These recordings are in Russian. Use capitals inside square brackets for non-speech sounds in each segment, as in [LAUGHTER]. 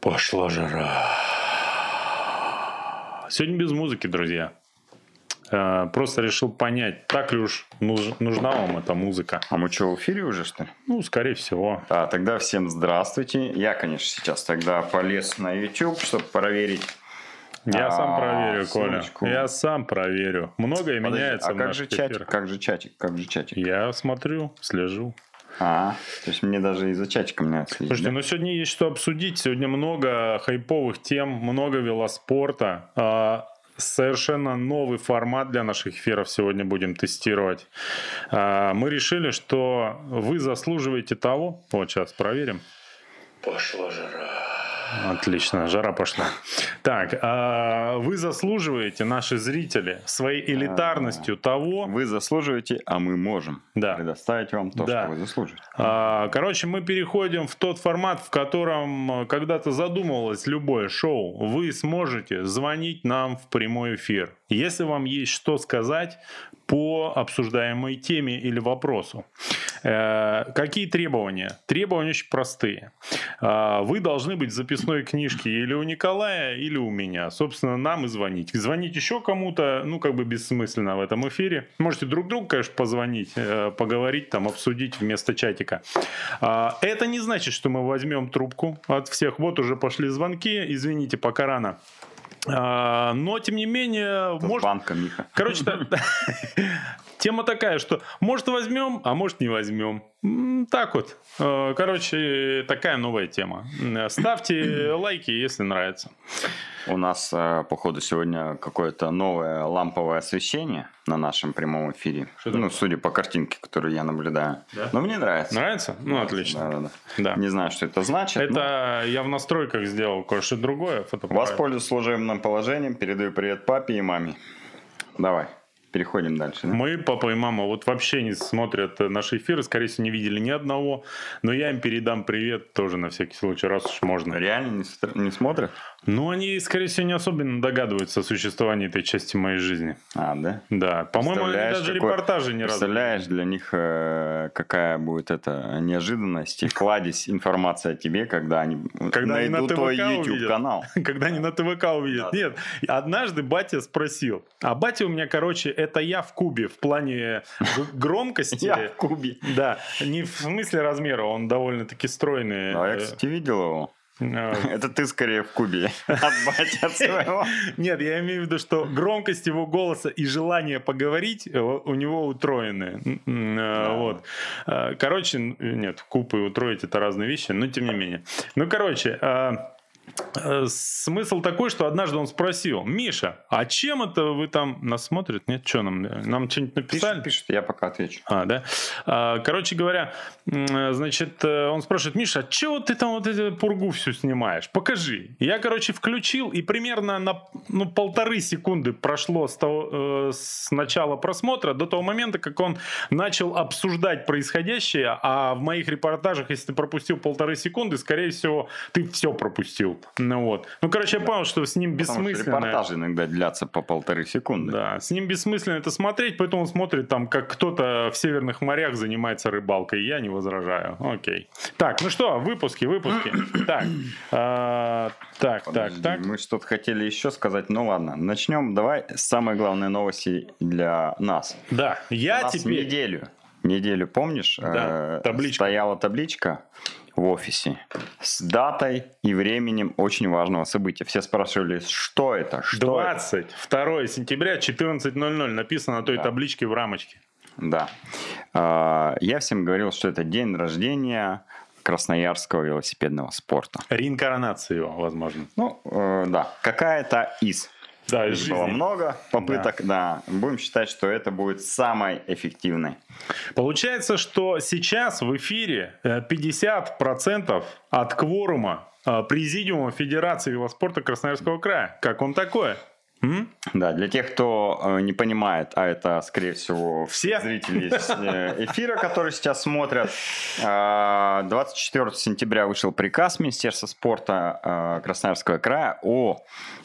Пошла жара. Сегодня без музыки, друзья. Э, Просто решил понять, так ли уж нуж- нужна вам эта музыка. А мы что, в эфире уже, что ли? Ну, скорее всего. Да, тогда всем здравствуйте. Я, конечно, сейчас тогда полез на YouTube, чтобы проверить. Я А, сам проверю, Коля. ссылочку. Я сам проверю. Многое Подожди, меняется а в как же чатик? эфирах. Как же чатик? Как же чатик? Я смотрю, слежу. А, то есть мне даже чатика мне отследить, Слушайте, да? ну сегодня есть что обсудить. Сегодня много хайповых тем, много велоспорта. А, Совершенно новый формат для наших эфиров сегодня будем тестировать. А, Мы решили, что вы заслуживаете того. Вот сейчас проверим. Пошла жара. Отлично, жара пошла. Так, а, вы заслуживаете, наши зрители, своей элитарностью того, Вы заслуживаете, а мы можем Да. предоставить вам то, Да. что вы заслуживаете. А, Короче, мы переходим в тот формат, в котором э, когда-то задумывалось любое шоу. Вы сможете звонить нам в прямой эфир, если вам есть что сказать по обсуждаемой теме или вопросу. Э, Какие требования? Требования очень простые. А, Вы должны быть в записной книжке или у Николая, или у меня. Собственно, нам и звонить. Звонить еще кому-то, ну, как бы бессмысленно в этом эфире. Можете друг другу, конечно, позвонить, э, поговорить, там, обсудить вместо чатика. Это не значит, что мы возьмем трубку от всех. Вот уже пошли звонки. Извините, пока рано. А, Но, тем не менее, Это может... банка, Миха. Короче, [LAUGHS] [LAUGHS] тема такая, что может возьмем, а может не возьмем. Так вот. Э, Короче, такая новая тема. Э, Ставьте [CLEARS THROAT] лайки, если нравится. У нас, э, походу, сегодня какое-то новое ламповое освещение на нашем прямом эфире. Что ну, такое? судя по картинке, которую я наблюдаю. Да? Но мне нравится. Нравится? Ну, отлично. Да-да-да. Да. Не знаю, что это значит. но Это я в настройках сделал кое-что другое. фотоаппарат. Воспользуюсь служебным положением, передаю привет папе и маме. Давай, переходим дальше. да? Мы, папа и мама, вот вообще не смотрят э, наши эфиры, скорее всего, не видели ни одного. Но я им передам привет тоже на всякий случай, раз уж можно. Реально не, не смотрят? Ну, они, скорее всего, не особенно догадываются о существовании этой части моей жизни. А, да? Да, по-моему, они даже какой- репортажи ни разу. Представляешь, для них э, какая будет это неожиданность и кладезь информация о тебе, когда они Когда они на найдут твой. YouTube-канал. [LAUGHS] Когда они на ТВК увидят. Нет, однажды батя спросил. А батя у меня, короче, это я в кубе в плане громкости. Я в Кубе. Да, не в смысле размера, он довольно-таки стройный. А я, кстати, видел его. э, Это ты скорее в Кубе [LAUGHS] от бати от своего. Нет, я имею в виду, что громкость его голоса и желание поговорить э, у него утроены. Э, Да. Вот. Э, Короче, нет, куб и утроить это разные вещи, но тем не менее. Ну, короче, э, смысл такой, что однажды он спросил, Миша, а чем это вы там нас смотрят? Нет, что нам? э, Нам что-нибудь написали? Пишет, пишет, я пока отвечу. А, да. А, Короче говоря, м, значит, э, он спрашивает, Миша, а чего ты там вот эту пургу всю снимаешь? Покажи. Я, короче, включил, и примерно на ну, полторы секунды прошло с, того, э, с начала просмотра до того момента, как он начал обсуждать происходящее, а в моих репортажах, если ты пропустил полторы секунды, скорее всего, ты все пропустил. Ну вот. Ну, короче, я понял, что с ним Потому что бессмысленно. репортажи иногда длятся по полторы секунды. Да, с ним бессмысленно это смотреть, поэтому он смотрит там, как кто-то в северных морях занимается рыбалкой. Я не возражаю. Окей. Так, ну что, выпуски, выпуски. [COUGHS] Так, а, так, так, Подожди, так. Мы что-то хотели еще сказать. Ну ладно, начнем. Давай с самой главной новости для нас. Да, я У нас теперь... неделю. Неделю, помнишь? Да, э, табличка. Стояла табличка в офисе с датой и временем очень важного события. Все спрашивали, что это? Что это? 22 сентября 14.00 написано на той Да. табличке в рамочке. Да. А, Я всем говорил, что это день рождения красноярского велосипедного спорта. Реинкарнация его, возможно. Ну, э, да, какая-то из. Да, из Их было много попыток, да. Будем считать, что это будет самой эффективной. Получается, что сейчас в эфире э, 50% от кворума э, Президиума Федерации велоспорта Красноярского края. Как он такое? М? Да, для тех, кто э, не понимает, а это, скорее всего, Все. зрители э, эфира, которые сейчас смотрят, э, 24 сентября вышел приказ Министерства спорта э, Красноярского края о,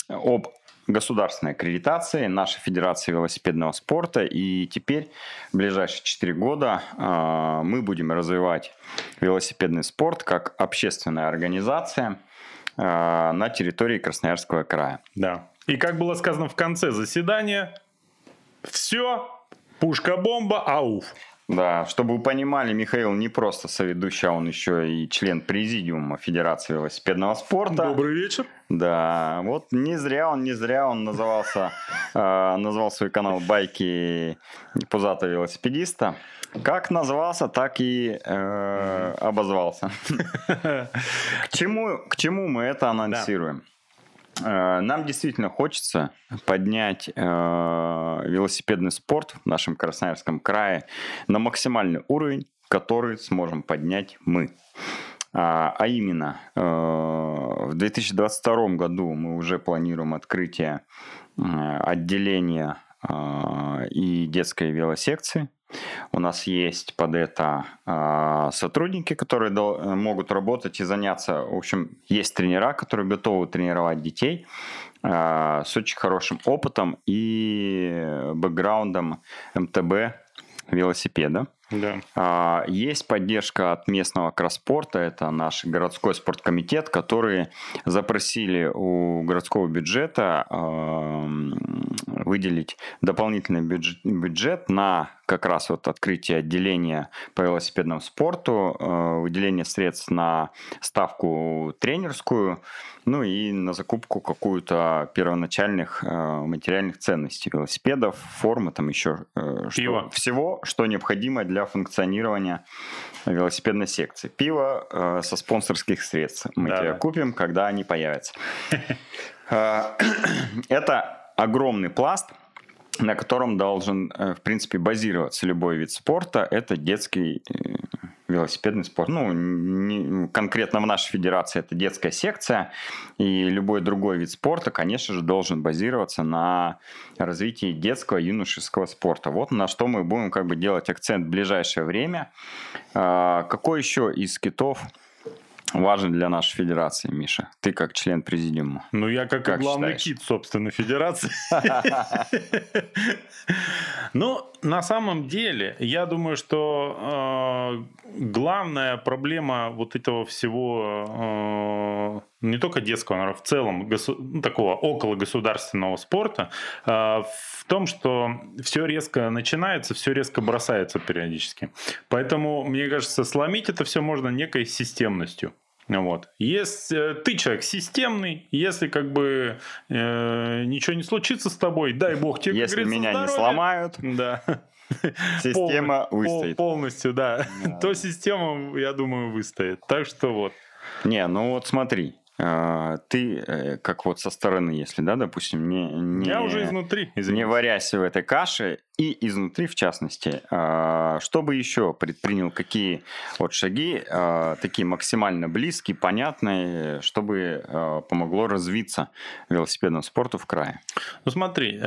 об государственной аккредитации нашей Федерации велосипедного спорта. И теперь, в ближайшие 4 года, э, мы будем развивать велосипедный спорт как общественная организация на территории Красноярского края. Да. И как было сказано в конце заседания, все, пушка-бомба, ауф. Да, чтобы вы понимали, Михаил не просто соведущий, а он еще и член президиума Федерации велосипедного спорта. Добрый вечер. Да, вот не зря он, не зря он назывался, э, [LAUGHS] назвал свой канал «Байки пузатого велосипедиста». Как назывался, так и э, обозвался. [LAUGHS] К чему, к чему мы это анонсируем? Э, нам действительно хочется поднять э, велосипедный спорт в нашем Красноярском крае на максимальный уровень, который сможем поднять мы. А, а именно, э, в 2022 году мы уже планируем открытие э, отделения и детской велосекции у нас есть под это э, сотрудники, которые до, могут работать и заняться. В общем, есть тренера, которые готовы тренировать детей э, с очень хорошим опытом и бэкграундом МТБ велосипеда. Да. А, есть поддержка от местного кросспорта, это наш городской спорткомитет, которые запросили у городского бюджета выделить дополнительный бюджет, бюджет на как раз вот открытие отделения по велосипедному спорту, э, выделение средств на ставку тренерскую, ну и на закупку какую-то первоначальных э, материальных ценностей велосипедов, формы, там еще э, что, всего, что необходимо для функционирования велосипедной секции. Пиво э, со спонсорских средств мы да, тебе да. купим, когда они появятся. [LAUGHS] [CLEARS THROAT] Это огромный пласт – на котором должен, э, в принципе, базироваться любой вид спорта, это детский э, велосипедный спорт. Ну, не, конкретно в нашей федерации это детская секция, и любой другой вид спорта, конечно же, должен базироваться на развитии детского юношеского спорта. Вот на что мы будем как бы делать акцент в ближайшее время. А, какой еще из китов важен для нашей федерации, Миша? Ты как член президиума. Ну, я как, как главный считаешь? кит, собственно, федерации. [LAUGHS] Ну, на самом деле, я думаю, что э, главная проблема вот этого всего, э, не только детского, но в целом ну, такого около государственного спорта, э, в том, что все резко начинается, все резко бросается периодически. Поэтому, мне кажется, сломить это все можно некой системностью. Вот. Если э, ты человек системный, если как бы э, ничего не случится с тобой, дай бог тебе, Если меня здоровья, не сломают, да. [LAUGHS] система Пол, выстоит. Полностью, да. да. То система, я думаю, выстоит. Так что вот. Не, ну вот смотри, а, ты, э, как вот со стороны, если, да, допустим, не, не, Я уже изнутри, извините. не варясь в этой каше, и изнутри, в частности, а, что бы еще предпринял, какие вот шаги, а, такие максимально близкие, понятные, чтобы помогло развиться велосипедному спорту в крае? Ну смотри,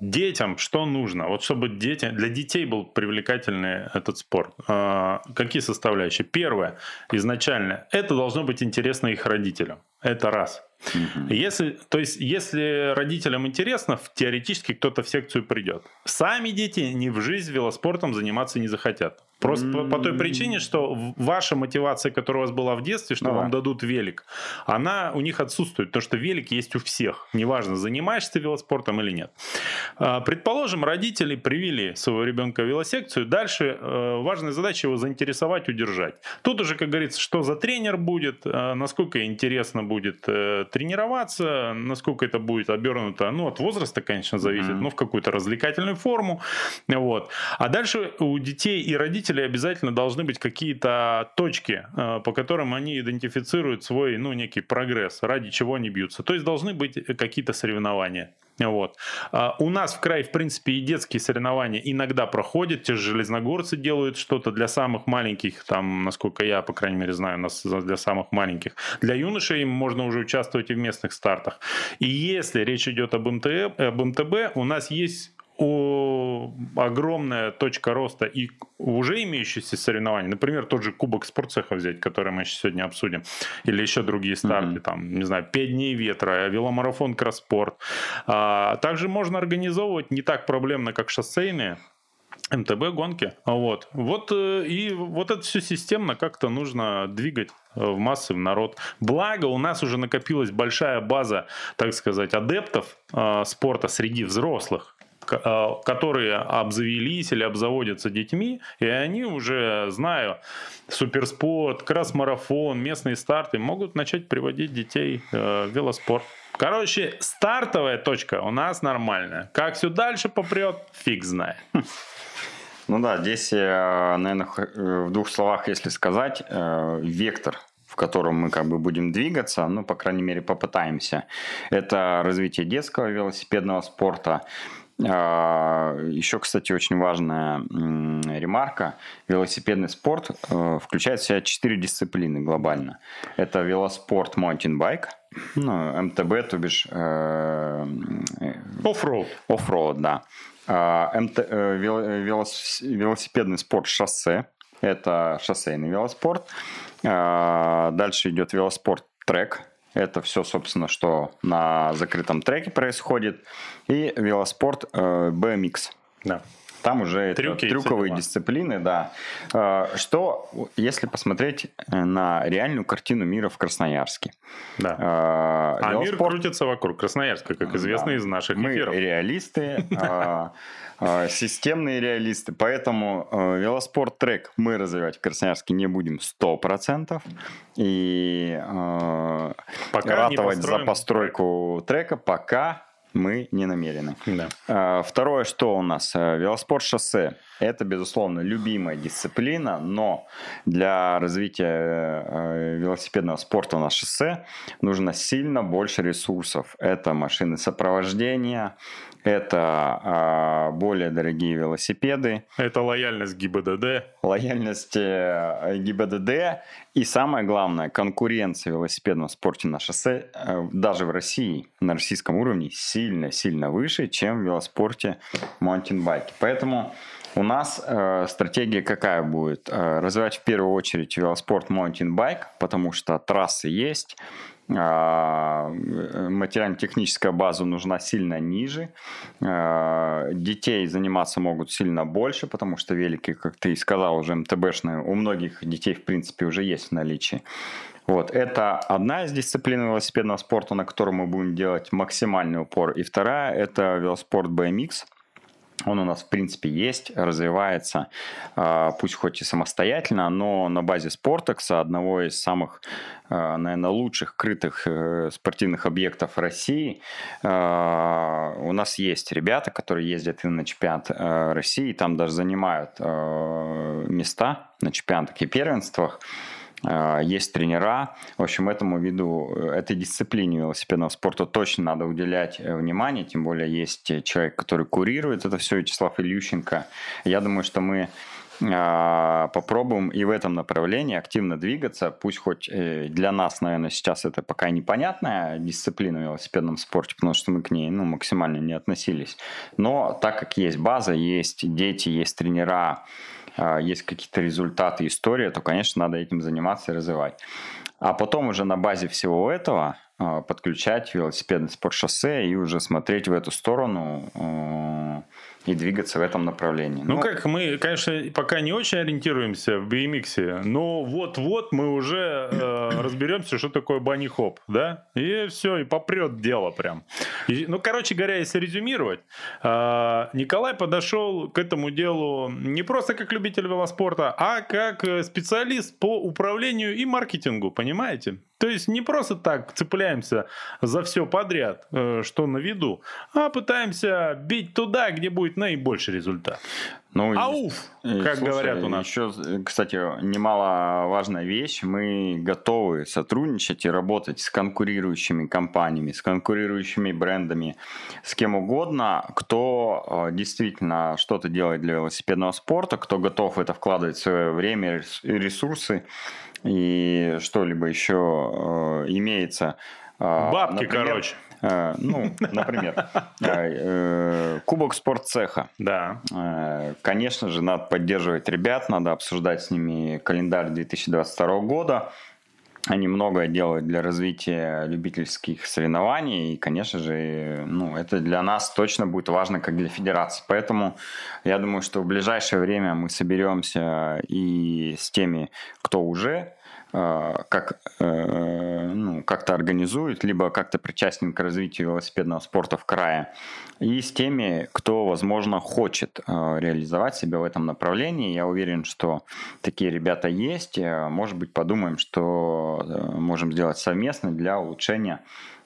детям что нужно? Вот чтобы дети, для детей был привлекательный этот спорт. Какие составляющие? Первое, изначально, это должно быть интересно их родителям. Это раз. Угу. Если, то есть, если родителям интересно, теоретически кто-то в секцию придет. Сами дети ни в жизнь велоспортом заниматься не захотят. Просто mm-hmm. по, по той причине, что ваша мотивация, которая у вас была в детстве, что ну, вам да. дадут велик, она у них отсутствует, потому что велик есть у всех. Неважно, занимаешься велоспортом или нет. А, предположим, родители привели своего ребенка в велосекцию. Дальше э, важная задача его заинтересовать, удержать. Тут уже, как говорится, что за тренер будет, э, насколько интересно будет э, тренироваться, насколько это будет обернуто, ну, от возраста, конечно, зависит, mm-hmm. но в какую-то развлекательную форму. Вот. А дальше у детей и родителей родителей обязательно должны быть какие-то точки, э, по которым они идентифицируют свой, ну, некий прогресс, ради чего они бьются. То есть должны быть какие-то соревнования. Вот. А у нас в крае, в принципе, и детские соревнования иногда проходят. Те же железногорцы делают что-то для самых маленьких, там, насколько я, по крайней мере, знаю, у нас для самых маленьких. Для юношей можно уже участвовать и в местных стартах. И если речь идет об, МТБ, об МТБ, у нас есть огромная точка роста и уже имеющиеся соревнования, например, тот же Кубок спортцеха взять, который мы сегодня обсудим, или еще другие старты, mm-hmm. там, не знаю, 5 дней ветра, веломарафон, кросспорт. А, также можно организовывать не так проблемно, как шоссейные, МТБ гонки. Вот. Вот э, и вот это все системно как-то нужно двигать э, в массы, в народ. Благо, у нас уже накопилась большая база, так сказать, адептов э, спорта среди взрослых которые обзавелись или обзаводятся детьми, и они уже, знаю, суперспорт, кросс-марафон, местные старты, могут начать приводить детей в велоспорт. Короче, стартовая точка у нас нормальная. Как все дальше попрет, фиг знает. Ну да, здесь, э, наверное, э, в двух словах, если сказать, э, вектор в котором мы как бы будем двигаться, ну, по крайней мере, попытаемся. Это развитие детского велосипедного спорта. А, Еще, кстати, очень важная ремарка. Велосипедный спорт включает в себя четыре дисциплины глобально. Это велоспорт, маунтинбайк, ну, МТБ, то бишь... Оффроуд. Оффроуд, да. А, МТ, э, велосипедный спорт шоссе. Это шоссейный велоспорт. А, дальше идет велоспорт трек. Это все, собственно, что на закрытом треке происходит. И велоспорт э, BMX. Да. Там уже Трюки это трюковые дисциплины, да. А, что, если посмотреть э, на реальную картину мира в Красноярске? Да. А, а мир крутится вокруг Красноярска, как известно да. из наших Мы эфиров. Мы реалисты, [LAUGHS] а, системные реалисты, поэтому э, велоспорт-трек мы развивать в Красноярске не будем 100%. И э, ратовать за постройку трека пока мы не намерены. Да. А, второе, что у нас? Э, велоспорт шоссе. Это, безусловно, любимая дисциплина, но для развития э, велосипедного спорта у нас шоссе нужно сильно больше ресурсов. Это машины сопровождения, это э, более дорогие велосипеды. Это лояльность ГИБДД. Лояльность э, ГИБДД. И самое главное, конкуренция в велосипедном спорте на шоссе э, даже в России, на российском уровне, сильно-сильно выше, чем в велоспорте маунтинбайки. Поэтому у нас э, стратегия какая будет? Э, развивать в первую очередь велоспорт маунтинбайк, потому что трассы есть, а, материально-техническая база нужна сильно ниже. А, детей заниматься могут сильно больше, потому что велики, как ты и сказал, уже МТБшные, у многих детей, в принципе, уже есть в наличии. Вот, это одна из дисциплин велосипедного спорта, на которую мы будем делать максимальный упор. И вторая – это велоспорт BMX – он у нас, в принципе, есть, развивается, а, пусть хоть и самостоятельно, но на базе Спортекса, одного из самых, а, наверное, лучших крытых э, спортивных объектов России. А, у нас есть ребята, которые ездят и на чемпионат э, России, там даже занимают места на чемпионатах и первенствах. А, есть тренера. В общем, этому виду, э, этой дисциплине велосипедного спорта точно надо уделять э, внимание, тем более есть человек, который курирует это все, Вячеслав Ильющенко. Я думаю, что мы попробуем и в этом направлении активно двигаться. Пусть хоть э, для нас, наверное, сейчас это пока непонятная дисциплина в велосипедном спорте, потому что мы к ней ну, максимально не относились. Но так как есть база, есть дети, есть тренера, есть какие-то результаты, история, то, конечно, надо этим заниматься и развивать. А потом уже на базе всего этого а, подключать велосипедный спорт шоссе и уже смотреть в эту сторону а, и двигаться в этом направлении. Ну, ну как, мы, конечно, пока не очень ориентируемся в BMX, но вот-вот мы уже э, разберемся, что такое банни-хоп, да? И все, и попрет дело прям. И, ну, короче говоря, если резюмировать, э, Николай подошел к этому делу не просто как любитель велоспорта, а как специалист по управлению и маркетингу, понимаете? То есть не просто так цепляемся за все подряд, э, что на виду, а пытаемся бить туда, где будет наибольший результат. Ну, Ауф, и, как слушай, говорят у нас. Еще, кстати, немаловажная вещь. Мы готовы сотрудничать и работать с конкурирующими компаниями, с конкурирующими брендами, с кем угодно, кто э, действительно что-то делает для велосипедного спорта, кто готов это вкладывать в свое время и ресурсы и что-либо еще э, имеется. Э, Бабки, например, короче. Э, ну, например, [LAUGHS] э, Кубок спортцеха. Да. Конечно же, надо поддерживать ребят, надо обсуждать с ними календарь 2022 года. Они многое делают для развития любительских соревнований, и, конечно же, ну, это для нас точно будет важно, как для федерации. Поэтому я думаю, что в ближайшее время мы соберемся и с теми, кто уже как, э, ну, как-то организует, либо как-то причастен к развитию велосипедного спорта в крае, и с теми, кто, возможно, хочет э, реализовать себя в этом направлении. Я уверен, что такие ребята есть. Может быть, подумаем, что можем сделать совместно для улучшения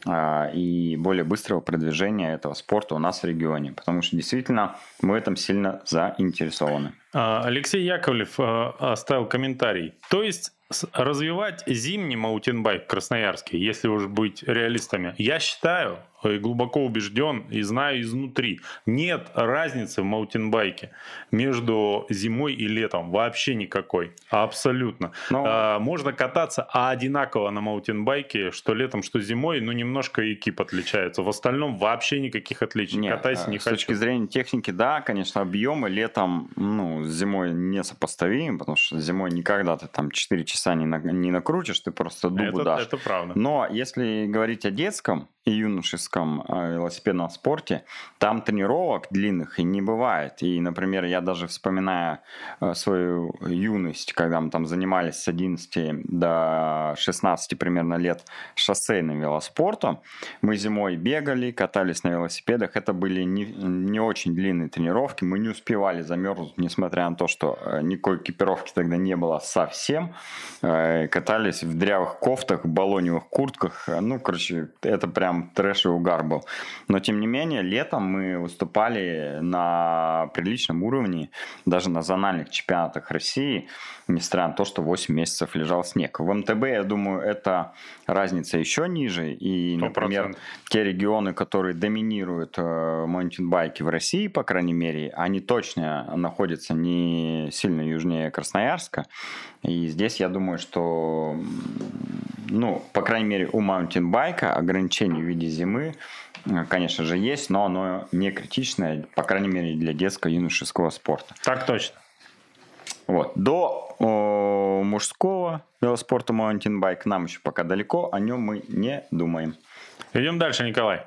и более быстрого продвижения этого спорта у нас в регионе, потому что действительно мы в этом сильно заинтересованы. А, Алексей Яковлев оставил комментарий. То есть развивать зимний маутинбайк в Красноярске, если уж быть реалистами, я считаю, и глубоко убежден и знаю изнутри. Нет разницы в маутинбайке между зимой и летом. Вообще никакой. Абсолютно. Но... А, можно кататься одинаково на маутинбайке, что летом, что зимой, но немножко экип отличается. В остальном вообще никаких отличий. Нет, Катайся не с хочу. С точки зрения техники, да, конечно, объемы летом ну, с зимой несопоставимы, потому что зимой никогда ты там 4 часа не, на, не накрутишь, ты просто дубу это, дашь. Это правда. Но если говорить о детском и юношеском э, велосипедном спорте, там тренировок длинных и не бывает. И, например, я даже вспоминая э, свою юность, когда мы там занимались с 11 до 16 примерно лет шоссейным велоспортом, мы зимой бегали, катались на велосипедах. Это были не, не очень длинные тренировки, мы не успевали замерзнуть, несмотря на то, что э, никакой экипировки тогда не было совсем. Катались в дрявых кофтах, баллоневых куртках. Ну, короче, это прям трэш и угар был. Но, тем не менее, летом мы выступали на приличном уровне, даже на зональных чемпионатах России, несмотря на то, что 8 месяцев лежал снег. В МТБ, я думаю, эта разница еще ниже. И, например, 100%. те регионы, которые доминируют э, маунтинбайки в России, по крайней мере, они точно находятся не сильно южнее Красноярска. И здесь я думаю, что, ну, по крайней мере, у маунтинбайка ограничений в виде зимы, э, конечно же, есть, но оно не критичное, по крайней мере, для детско-юношеского спорта. Так точно. Вот. До о, мужского велоспорта маунтинбайк нам еще пока далеко, о нем мы не думаем. Идем дальше, Николай.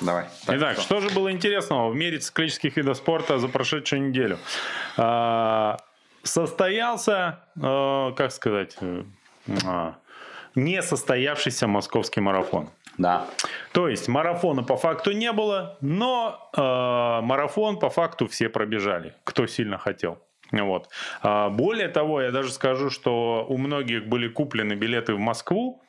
Давай. Так, Итак, что? что же было интересного в мире циклических видов спорта за прошедшую неделю? А, состоялся, э, как сказать, э, а, несостоявшийся московский марафон. Да. То есть марафона по факту не было, но э, марафон по факту все пробежали, кто сильно хотел. Вот. А более того, я даже скажу, что у многих были куплены билеты в Москву,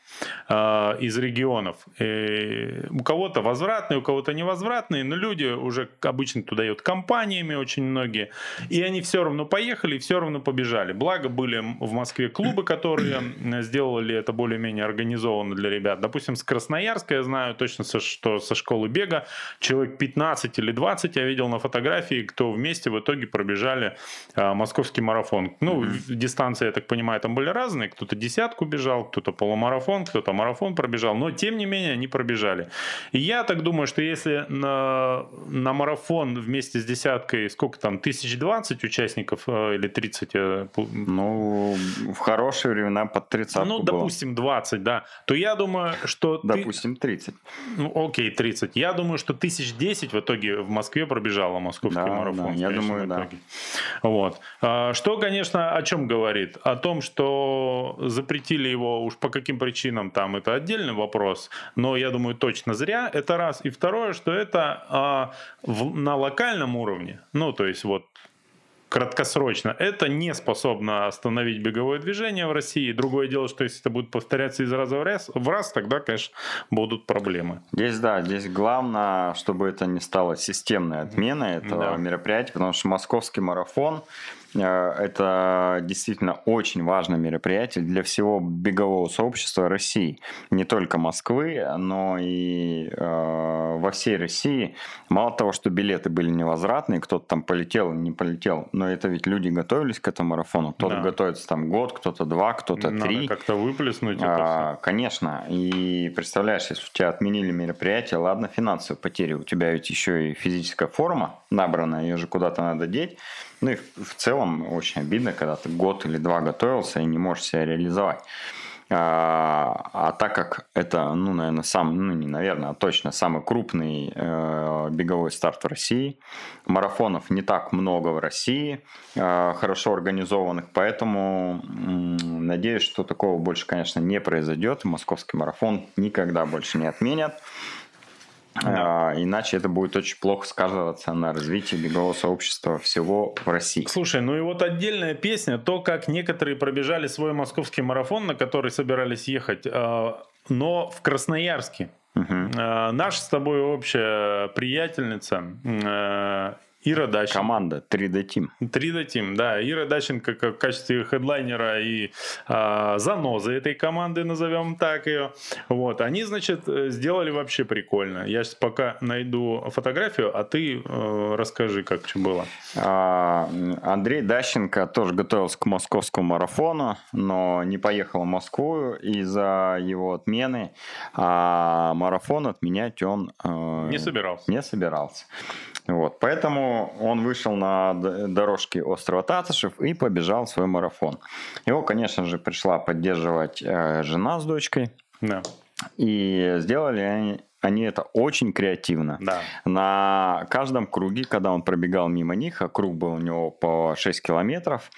из регионов. И у кого-то возвратные, у кого-то невозвратные, но люди уже обычно туда идут компаниями очень многие, и они все равно поехали и все равно побежали. Благо были в Москве клубы, которые сделали это более-менее организованно для ребят. Допустим, с Красноярска я знаю точно, что со школы бега человек 15 или 20 я видел на фотографии, кто вместе в итоге пробежали а, московский марафон. Ну, дистанции, я так понимаю, там были разные. Кто-то десятку бежал, кто-то полумарафон, кто-то марафон пробежал, но тем не менее они пробежали. И я так думаю, что если на, на марафон вместе с десяткой, сколько там, тысяч двадцать участников э, или 30? Э, ну, в хорошие времена под 30 Ну, допустим, 20, да. То я думаю, что... Допустим, 30. Ну, окей, 30. Я думаю, что тысяч десять в итоге в Москве пробежало московский да, марафон. Да, я думаю, да. Вот. А, что, конечно, о чем говорит? О том, что запретили его уж по каким причинам причинам там это отдельный вопрос, но я думаю точно зря. Это раз. И второе, что это а, в, на локальном уровне, ну то есть вот краткосрочно, это не способно остановить беговое движение в России. Другое дело, что если это будет повторяться из раза в раз, в раз тогда, конечно, будут проблемы. Здесь, да, здесь главное, чтобы это не стало системной отменой этого да. мероприятия, потому что московский марафон Э, это действительно очень важное мероприятие для всего бегового сообщества России. Не только Москвы, но и э, во всей России. Мало того, что билеты были невозвратные, кто-то там полетел, не полетел, но это ведь люди готовились к этому марафону. Кто-то да. готовится там год, кто-то два, кто-то Надо три. как-то выплеснуть а, это Конечно. И представляешь, если у тебя отменили мероприятие, ладно, финансовые потери, у тебя ведь еще и физическая форма набрана, ее же куда-то надо деть. Ну и в целом очень обидно, когда ты год или два готовился и не можешь себя реализовать. А, а так как это, ну, наверное, сам, ну, не наверное, а точно самый крупный э, беговой старт в России, марафонов не так много в России, э, хорошо организованных, поэтому э, надеюсь, что такого больше, конечно, не произойдет. Московский марафон никогда больше не отменят. Да. А, иначе это будет очень плохо сказываться на развитии бегового сообщества всего в России. Слушай, ну и вот отдельная песня, то, как некоторые пробежали свой московский марафон, на который собирались ехать, а, но в Красноярске. Угу. Наша с тобой общая приятельница Ира Даченко. Команда 3D Team. 3D Team, да. Ира Даченко как в качестве хедлайнера и а, занозы этой команды, назовем так ее. Вот. Они, значит, сделали вообще прикольно. Я сейчас пока найду фотографию, а ты э, расскажи, как что было. А, Андрей Дащенко тоже готовился к московскому марафону, но не поехал в Москву из-за его отмены. А марафон отменять он э, не собирался. Не собирался. Вот, поэтому он вышел на дорожке острова Татышев и побежал свой марафон. Его, конечно же, пришла поддерживать э, жена с дочкой. Да. И сделали они, они это очень креативно. Да. На каждом круге, когда он пробегал мимо них, а круг был у него по 6 километров,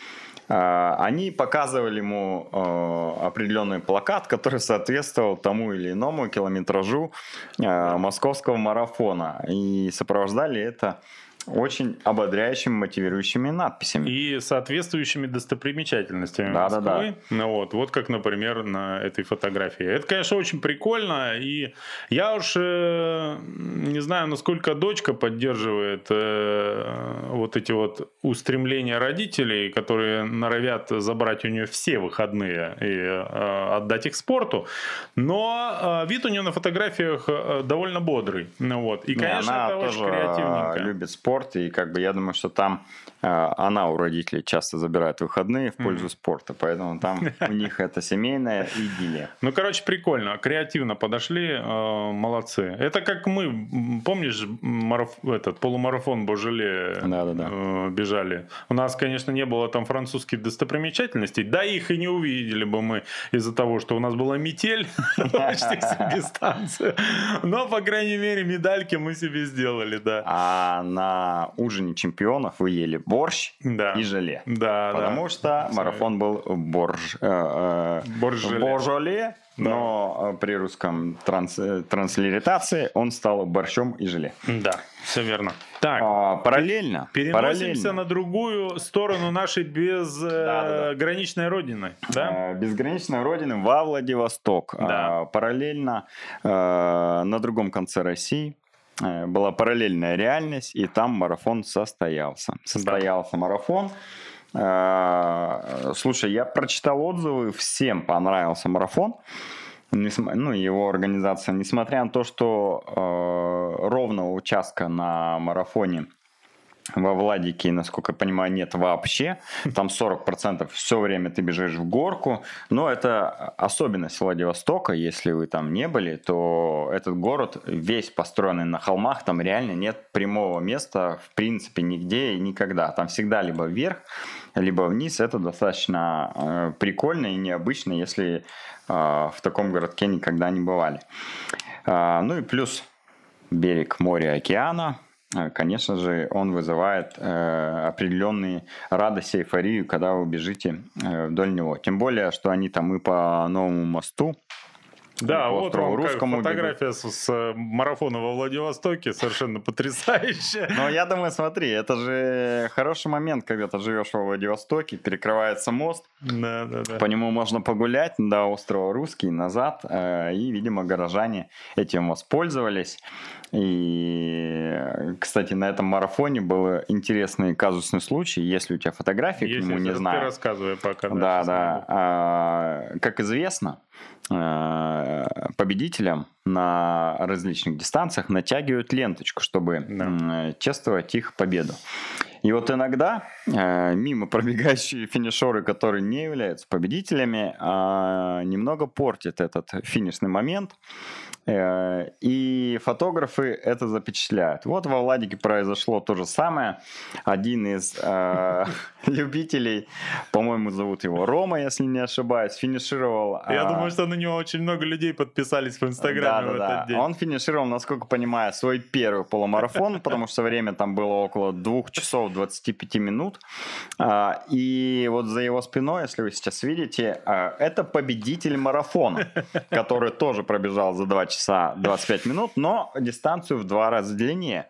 они показывали ему а, определенный плакат, который соответствовал тому или иному километражу а, московского марафона. И сопровождали это очень ободряющими, мотивирующими надписями. И соответствующими достопримечательностями да, Москвы. Да, да. Ну, вот, вот как, например, на этой фотографии. Это, конечно, очень прикольно. И я уж э, не знаю, насколько дочка поддерживает э, вот эти вот устремления родителей, которые норовят забрать у нее все выходные и э, отдать их спорту. Но э, вид у нее на фотографиях э, довольно бодрый. Ну, вот. И, конечно, не, это очень креативненько. любит спорт и как бы я думаю, что там э, она у родителей часто забирает выходные в пользу mm-hmm. спорта, поэтому там [LAUGHS] у них это семейная идиллия. Ну, короче, прикольно, креативно подошли, э, молодцы. Это как мы, помнишь, мараф... этот полумарафон Божеле э, бежали. У нас, конечно, не было там французских достопримечательностей, да их и не увидели бы мы из-за того, что у нас была метель [LAUGHS] [LAUGHS] почти всю дистанцию. Но, по крайней мере, медальки мы себе сделали, да. А на ужине чемпионов вы ели борщ да. и желе. Да, Потому да. что марафон был борж, э, э, боржоле, но э, при русском транс, э, транслитерации он стал борщом и желе. Да, все верно. Так, а, параллельно. Переносимся параллельно. на другую сторону нашей безграничной да, да. родины. Да? Безграничной родины во Владивосток. Да. А, параллельно а, на другом конце России была параллельная реальность, и там марафон состоялся. Состоялся да. марафон. Э, слушай, я прочитал отзывы, всем понравился марафон. Ну, его организация, несмотря на то, что э, ровного участка на марафоне во Владике, насколько я понимаю, нет вообще. Там 40% [LAUGHS] все время ты бежишь в горку. Но это особенность Владивостока. Если вы там не были, то этот город весь построенный на холмах. Там реально нет прямого места в принципе нигде и никогда. Там всегда либо вверх, либо вниз. Это достаточно э, прикольно и необычно, если э, в таком городке никогда не бывали. Э, ну и плюс берег моря, океана – конечно же, он вызывает э, определенные радости, эйфорию, когда вы бежите э, вдоль него. Тем более, что они там и по новому мосту да, вот вам русскому фотография с, с марафона во Владивостоке, совершенно потрясающая. Ну, я думаю, смотри, это же хороший момент, когда ты живешь во Владивостоке, перекрывается мост, да, да, да. по нему можно погулять до острова Русский, назад, э, и, видимо, горожане этим воспользовались. И, кстати, на этом марафоне был интересный казусный случай, если у тебя фотографии к нему, не знаю. Ты рассказывай пока. Да, да. А, как известно, Э, победителям на различных дистанциях натягивают ленточку, чтобы да. чествовать их победу. И вот иногда э, мимо [LAUGHS] пробегающие финишеры, которые не являются победителями, э, немного портят этот финишный момент. Э, и фотографы это запечатляют. Вот во Владике произошло то же самое. Один из э, [LAUGHS] любителей, по-моему, зовут его Рома, если не ошибаюсь, финишировал. Я э, думаю, что на него очень много людей подписались в Инстаграме в да, этот день. Он финишировал, насколько понимаю, свой первый полумарафон, потому что время там было около 2 часов 25 минут. А, И вот за его спиной, если вы сейчас видите, это победитель марафона, который тоже пробежал за 2 часа 25 минут, но дистанцию в два раза длиннее.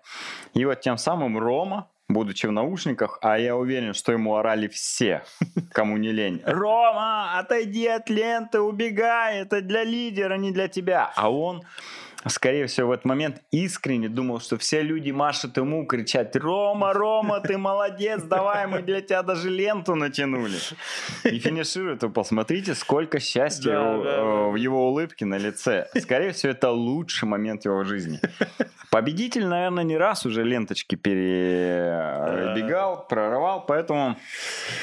И вот тем самым Рома, будучи в наушниках, а я уверен, что ему орали все, кому не лень. Рома, отойди от ленты, убегай, это для лидера, не для тебя. А он скорее всего, в этот момент искренне думал, что все люди машут ему, кричат «Рома, Рома, ты молодец, давай, мы для тебя даже ленту натянули». И финиширует, вы посмотрите, сколько счастья Да, у- да, э, да. в его улыбке на лице. Скорее всего, это лучший момент его жизни. Победитель, наверное, не раз уже ленточки перебегал, прорывал, поэтому,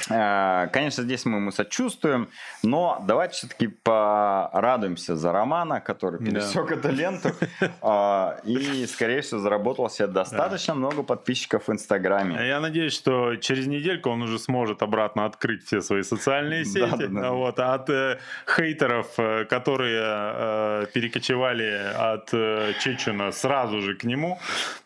э, конечно, здесь мы ему сочувствуем, но давайте все-таки порадуемся за Романа, который Да. пересек эту ленту [LAUGHS] а, и, скорее всего, заработал себе достаточно много подписчиков в Инстаграме. Я надеюсь, что через недельку он уже сможет обратно открыть все свои социальные Да, сети. да, да. Вот, а от э, хейтеров, э, которые э, перекочевали от э, Чечена сразу же к нему.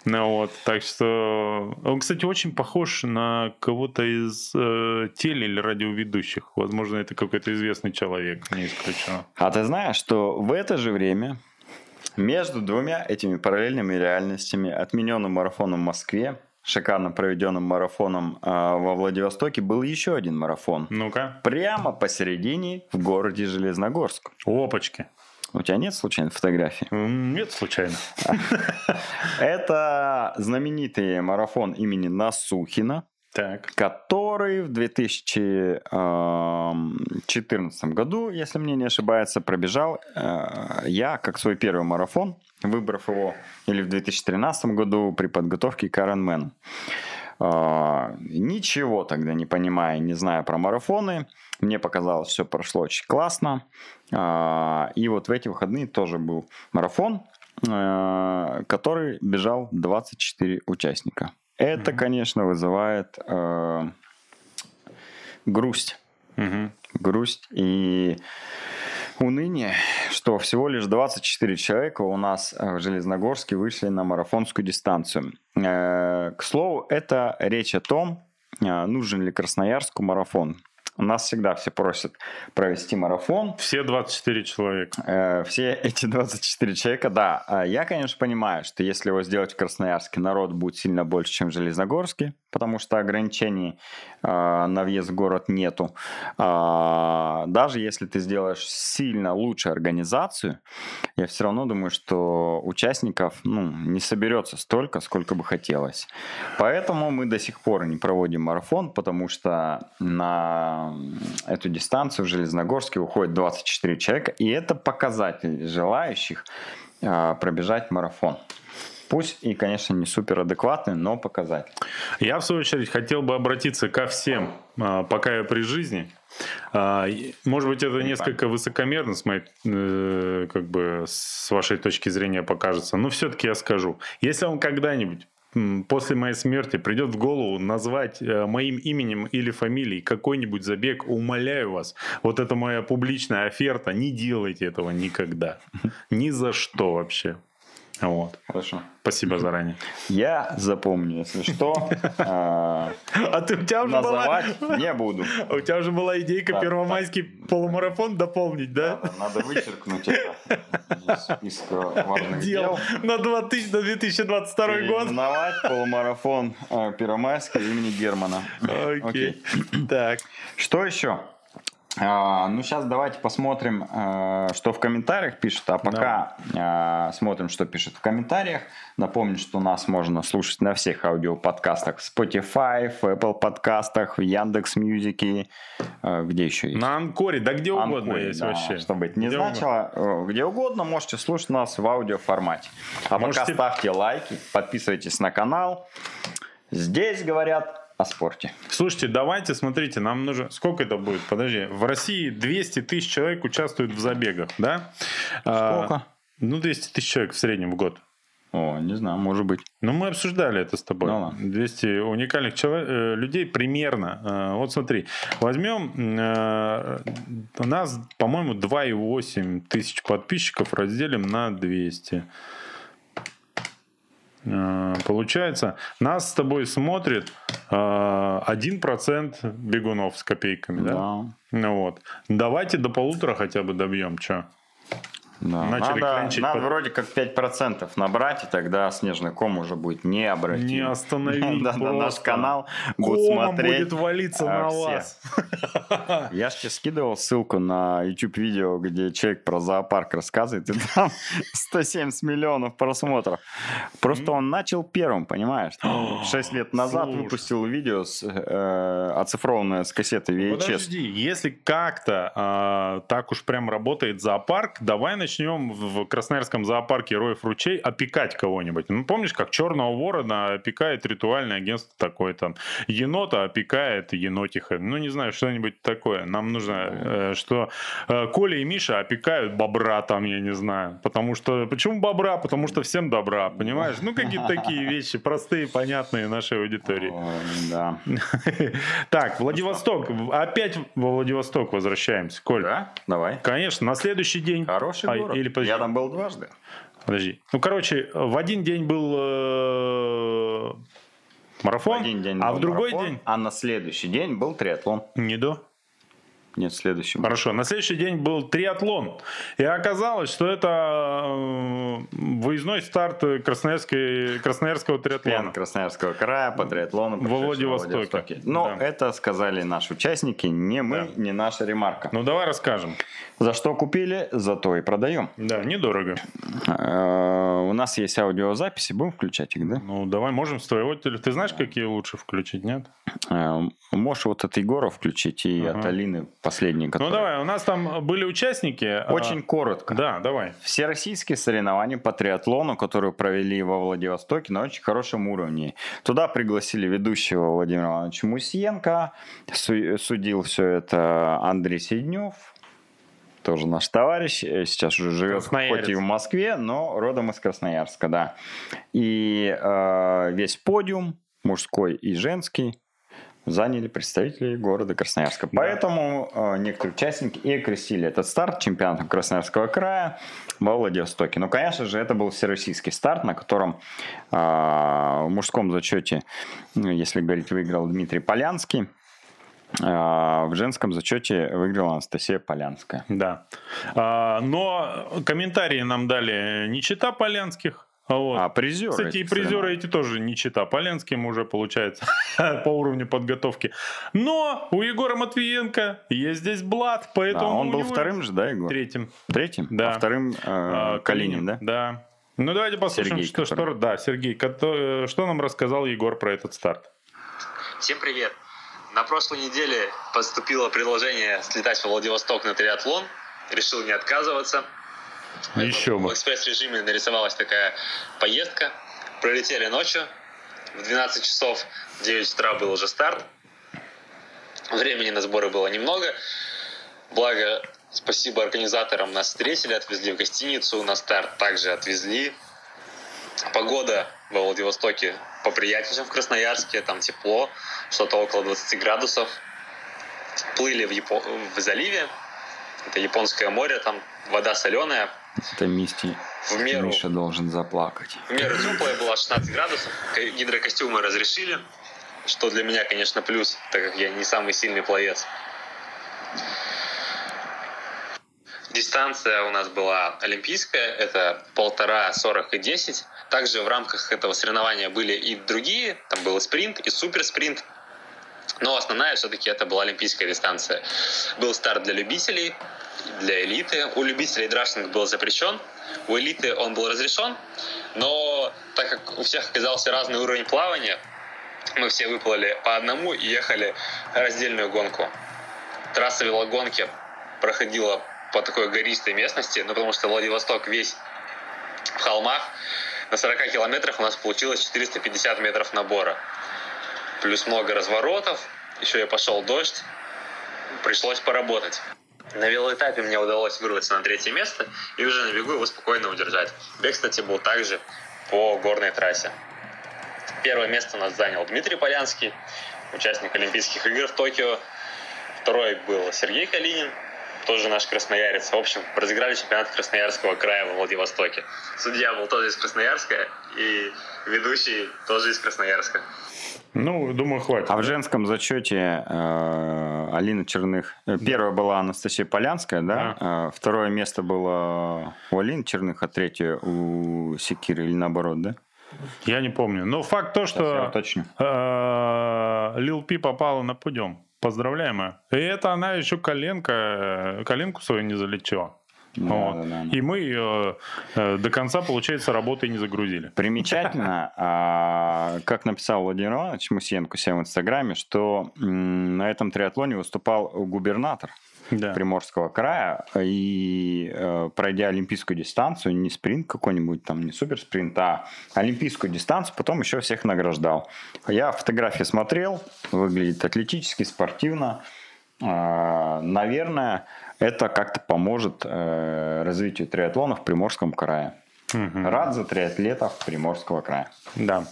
Ну, вот, так что он, кстати, очень похож на кого-то из э, теле- или радиоведущих. Возможно, это какой-то известный человек, не исключено. А ты знаешь, что в это же время между двумя этими параллельными реальностями, отмененным марафоном в Москве, шикарно проведенным марафоном а, во Владивостоке, был еще один марафон. Ну-ка. Прямо посередине в городе Железногорск. Опачки. У тебя нет случайно фотографии? Нет, случайно. [LAUGHS] Это знаменитый марафон имени Насухина, Так. который в 2014 году, если мне не ошибается, пробежал э, я как свой первый марафон, выбрав его или в 2013 году при подготовке к Ironman. А, Ничего тогда не понимая, не зная про марафоны, мне показалось, все прошло очень классно. А, И вот в эти выходные тоже был марафон, э, который бежал 24 участника. Это, Мгм. конечно, вызывает э, грусть. Мгм. Грусть и уныние, что всего лишь 24 человека у нас в Железногорске вышли на марафонскую дистанцию. Э, К слову, это речь о том, нужен ли Красноярску марафон. Нас всегда все просят провести марафон, Все 24 человека. Э, все эти 24 человека, да. А Я, конечно, понимаю, что если его сделать в Красноярске, народ будет сильно больше, чем в Железногорске, потому что ограничений э, на въезд в город нету. А, Даже если ты сделаешь сильно лучше организацию, я все равно думаю, что участников ну, не соберется столько, сколько бы хотелось. Поэтому мы до сих пор не проводим марафон, потому что на эту дистанцию в Железногорске уходит 24 человека, и это показатель желающих а, пробежать марафон. Пусть и, конечно, не супер адекватный, но показатель. Я, в свою очередь, хотел бы обратиться ко всем, а, пока я при жизни. Может быть, это несколько высокомерно с моей, э, как бы, с вашей точки зрения покажется, но все-таки я скажу. Если вам когда-нибудь после моей смерти придет в голову назвать э, моим именем или фамилией какой-нибудь забег, умоляю вас, вот это моя публичная оферта, не делайте этого никогда. Ни за что вообще. Вот. Хорошо. Спасибо заранее. Я запомню, если что. [LAUGHS] а, А ты, у тебя уже была... Не буду. [LAUGHS] У тебя уже была идейка первомайский полумарафон дополнить, да? Надо, вычеркнуть это из списка важных Дел на 2000 на 2022 год. Переименовать полумарафон э, Первомайска имени Германа. Окей. Так. Что еще? А, ну, сейчас давайте посмотрим, э, что в комментариях пишут. А пока э, смотрим, что пишут в комментариях. Напомню, что нас можно слушать на всех аудиоподкастах. В Spotify, в Apple подкастах, в Яндекс Мьюзике. Э, где еще есть? На Анкоре, да где угодно Анкоре, есть да, вообще. Чтобы это не Где значило, э, где угодно можете слушать нас в аудиоформате. А Можете- пока ставьте лайки, подписывайтесь на канал. Здесь говорят о спорте. Слушайте, давайте, смотрите, нам нужно... Сколько это будет? Подожди. В России 200 тысяч человек участвуют в забегах, да? А, Сколько? ну, 200 тысяч человек в среднем в год. О, не знаю, может быть. Ну, мы обсуждали это с тобой. Ну ладно. 200 уникальных чело- э, людей примерно. Э, Вот смотри, возьмем, э, у нас, по-моему, 2,8 тысяч подписчиков разделим на 200. Э, Получается, нас с тобой смотрит э, 1% бегунов с копейками, да? Да. Ну вот. Давайте до полутора хотя бы добьем, что? Да. Начали надо клянчить надо под- вроде как 5% набрать, и тогда снежный ком уже будет необратим. Не остановить [LAUGHS] Да, да, наш канал будет Комом смотреть. будет валиться а, на все. вас. [LAUGHS] Я же тебе скидывал ссылку на YouTube видео, где человек про зоопарк рассказывает, и там [LAUGHS] 170 миллионов просмотров. Просто он начал первым, понимаешь? [GASPS] Шесть лет назад Слушай. выпустил видео с, э, оцифрованное с кассеты VHS. Подожди, если как-то а, так уж прям работает зоопарк, давай начнем в Красноярском зоопарке Роев ручей опекать кого-нибудь. Ну, помнишь, как черного ворона опекает ритуальное агентство такое там, енота опекает енотиха. Ну, не знаю, что-нибудь такое. Нам нужно, э, что э, Коля и Миша опекают бобра там, я не знаю. Потому что, почему бобра? Потому что всем добра, понимаешь? Ну, какие-то такие вещи простые, понятные нашей аудитории. Да. [LAUGHS] Так, Владивосток. Опять во Владивосток возвращаемся. Коль, Да? Давай. конечно, на следующий день... Хороший А, город. или подожди. Я там был дважды. Подожди. Ну, короче, в один день был э, марафон, В один день а был в другой марафон, день... А на следующий день был триатлон. Не до. Нет, следующий. Хорошо, на следующий день был триатлон. И оказалось, что это э, выездной старт Красноярской, Красноярского План триатлона. Красноярского края по триатлону. Во прошедший Владивостоке. Но Да. это сказали наши участники, не мы, Да. не наша ремарка. Ну, давай расскажем. За что купили, за то и продаем. Да, недорого. Э, У нас есть аудиозаписи, будем включать их, да? Ну, давай, можем с твоего телефона. Ты знаешь, какие лучше включить, нет? Э, Можешь вот от Егора включить и от Алины последний, который... Ну, давай, у нас там были участники. а, Очень коротко. Да, давай. Всероссийские соревнования по триатлону, которые провели во Владивостоке на очень хорошем уровне. Туда пригласили ведущего Владимира Ивановича Мусиенко. Су- Судил все это Андрей Седнев. Тоже наш товарищ. э, Сейчас уже живет хоть и в Москве, но родом из Красноярска, да. И э, весь подиум, мужской и женский, заняли представители города Красноярска. Поэтому э, некоторые участники и окрестили этот старт чемпионатом Красноярского края во Владивостоке. Ну, конечно же, это был всероссийский старт, на котором э, в мужском зачете, ну, если говорить, выиграл Дмитрий Полянский. А в женском зачете выиграла Анастасия Полянская. Да. А, но комментарии нам дали не чита Полянских. А Вот. А призеры Кстати, и призеры эти тоже не чита Полянским уже получается [LAUGHS] по уровню подготовки. Но у Егора Матвиенко есть здесь блат, Да, поэтому он был вторым же, да, Егор? третьим. Третьим? Да. А вторым э, А, Калинин, да? Да. Ну давайте послушаем, Сергей, что, что, который- да, Сергей, кото- что нам рассказал Егор про этот старт. Всем привет! На прошлой неделе поступило предложение слетать в Владивосток на триатлон. Решил не отказываться. Еще В бы. экспресс-режиме нарисовалась такая поездка. Пролетели ночью. В 12 часов, в 9 утра был уже старт. Времени на сборы было немного. Благо, спасибо организаторам, нас встретили, отвезли в гостиницу. На старт также отвезли. Погода во Владивостоке поприятнее, чем в Красноярске. Там тепло, что-то около 20 градусов. Плыли в, Япо- в заливе. Это Японское море, там вода соленая. Это Мисти. В меру, Миша должен заплакать. в меру теплая была 16 градусов. Ко- Гидрокостюмы разрешили, что для меня, конечно, плюс, так как я не самый сильный пловец. Дистанция у нас была олимпийская, это полтора, сорок и 10. Также в рамках этого соревнования были и другие, там был и спринт, и суперспринт. Но основная все-таки это была олимпийская дистанция. Был старт для любителей, для элиты. У любителей драшинг был запрещен, у элиты он был разрешен. Но так как у всех оказался разный уровень плавания, мы все выплыли по одному и ехали раздельную гонку. Трасса велогонки проходила по такой гористой местности, ну потому что Владивосток весь в холмах. На 40 километрах у нас получилось 450 метров набора. Плюс много разворотов, еще и пошел дождь, пришлось поработать. На велоэтапе мне удалось вырваться на третье место и уже на бегу его спокойно удержать. Бег, кстати, был также по горной трассе. Первое место нас занял Дмитрий Полянский, участник Олимпийских игр в Токио. Второй был Сергей Калинин, тоже наш красноярец. В общем, разыграли чемпионат Красноярского края во Владивостоке. Судья был тоже из Красноярска, и ведущий тоже из Красноярска. Ну, думаю, хватит. А в женском зачете э, Алина Черных... э, Первая была Анастасия Полянская, да? Э, Второе место было у Алины Черных, а третье у Секиры или наоборот, да? Я не помню. Но факт то, что э, Лил Пи попала на подиум. Поздравляем ее. И это она еще коленка, э, коленку свою не залечила. Да, Вот. да, да. И мы ее э, до конца, получается, работой не загрузили. Примечательно, [LAUGHS] а, как написал Владимир Иванович Мусенко себе в Инстаграме, что на этом триатлоне выступал губернатор Да. Приморского края, и э, пройдя олимпийскую дистанцию, не спринт какой-нибудь, там не суперспринт, а олимпийскую дистанцию, потом еще всех награждал. Я фотографии смотрел, выглядит атлетически, спортивно. А, Наверное, это как-то поможет э, развитию триатлона в Приморском крае. Мгм. Рад за триатлетов Приморского края. Да.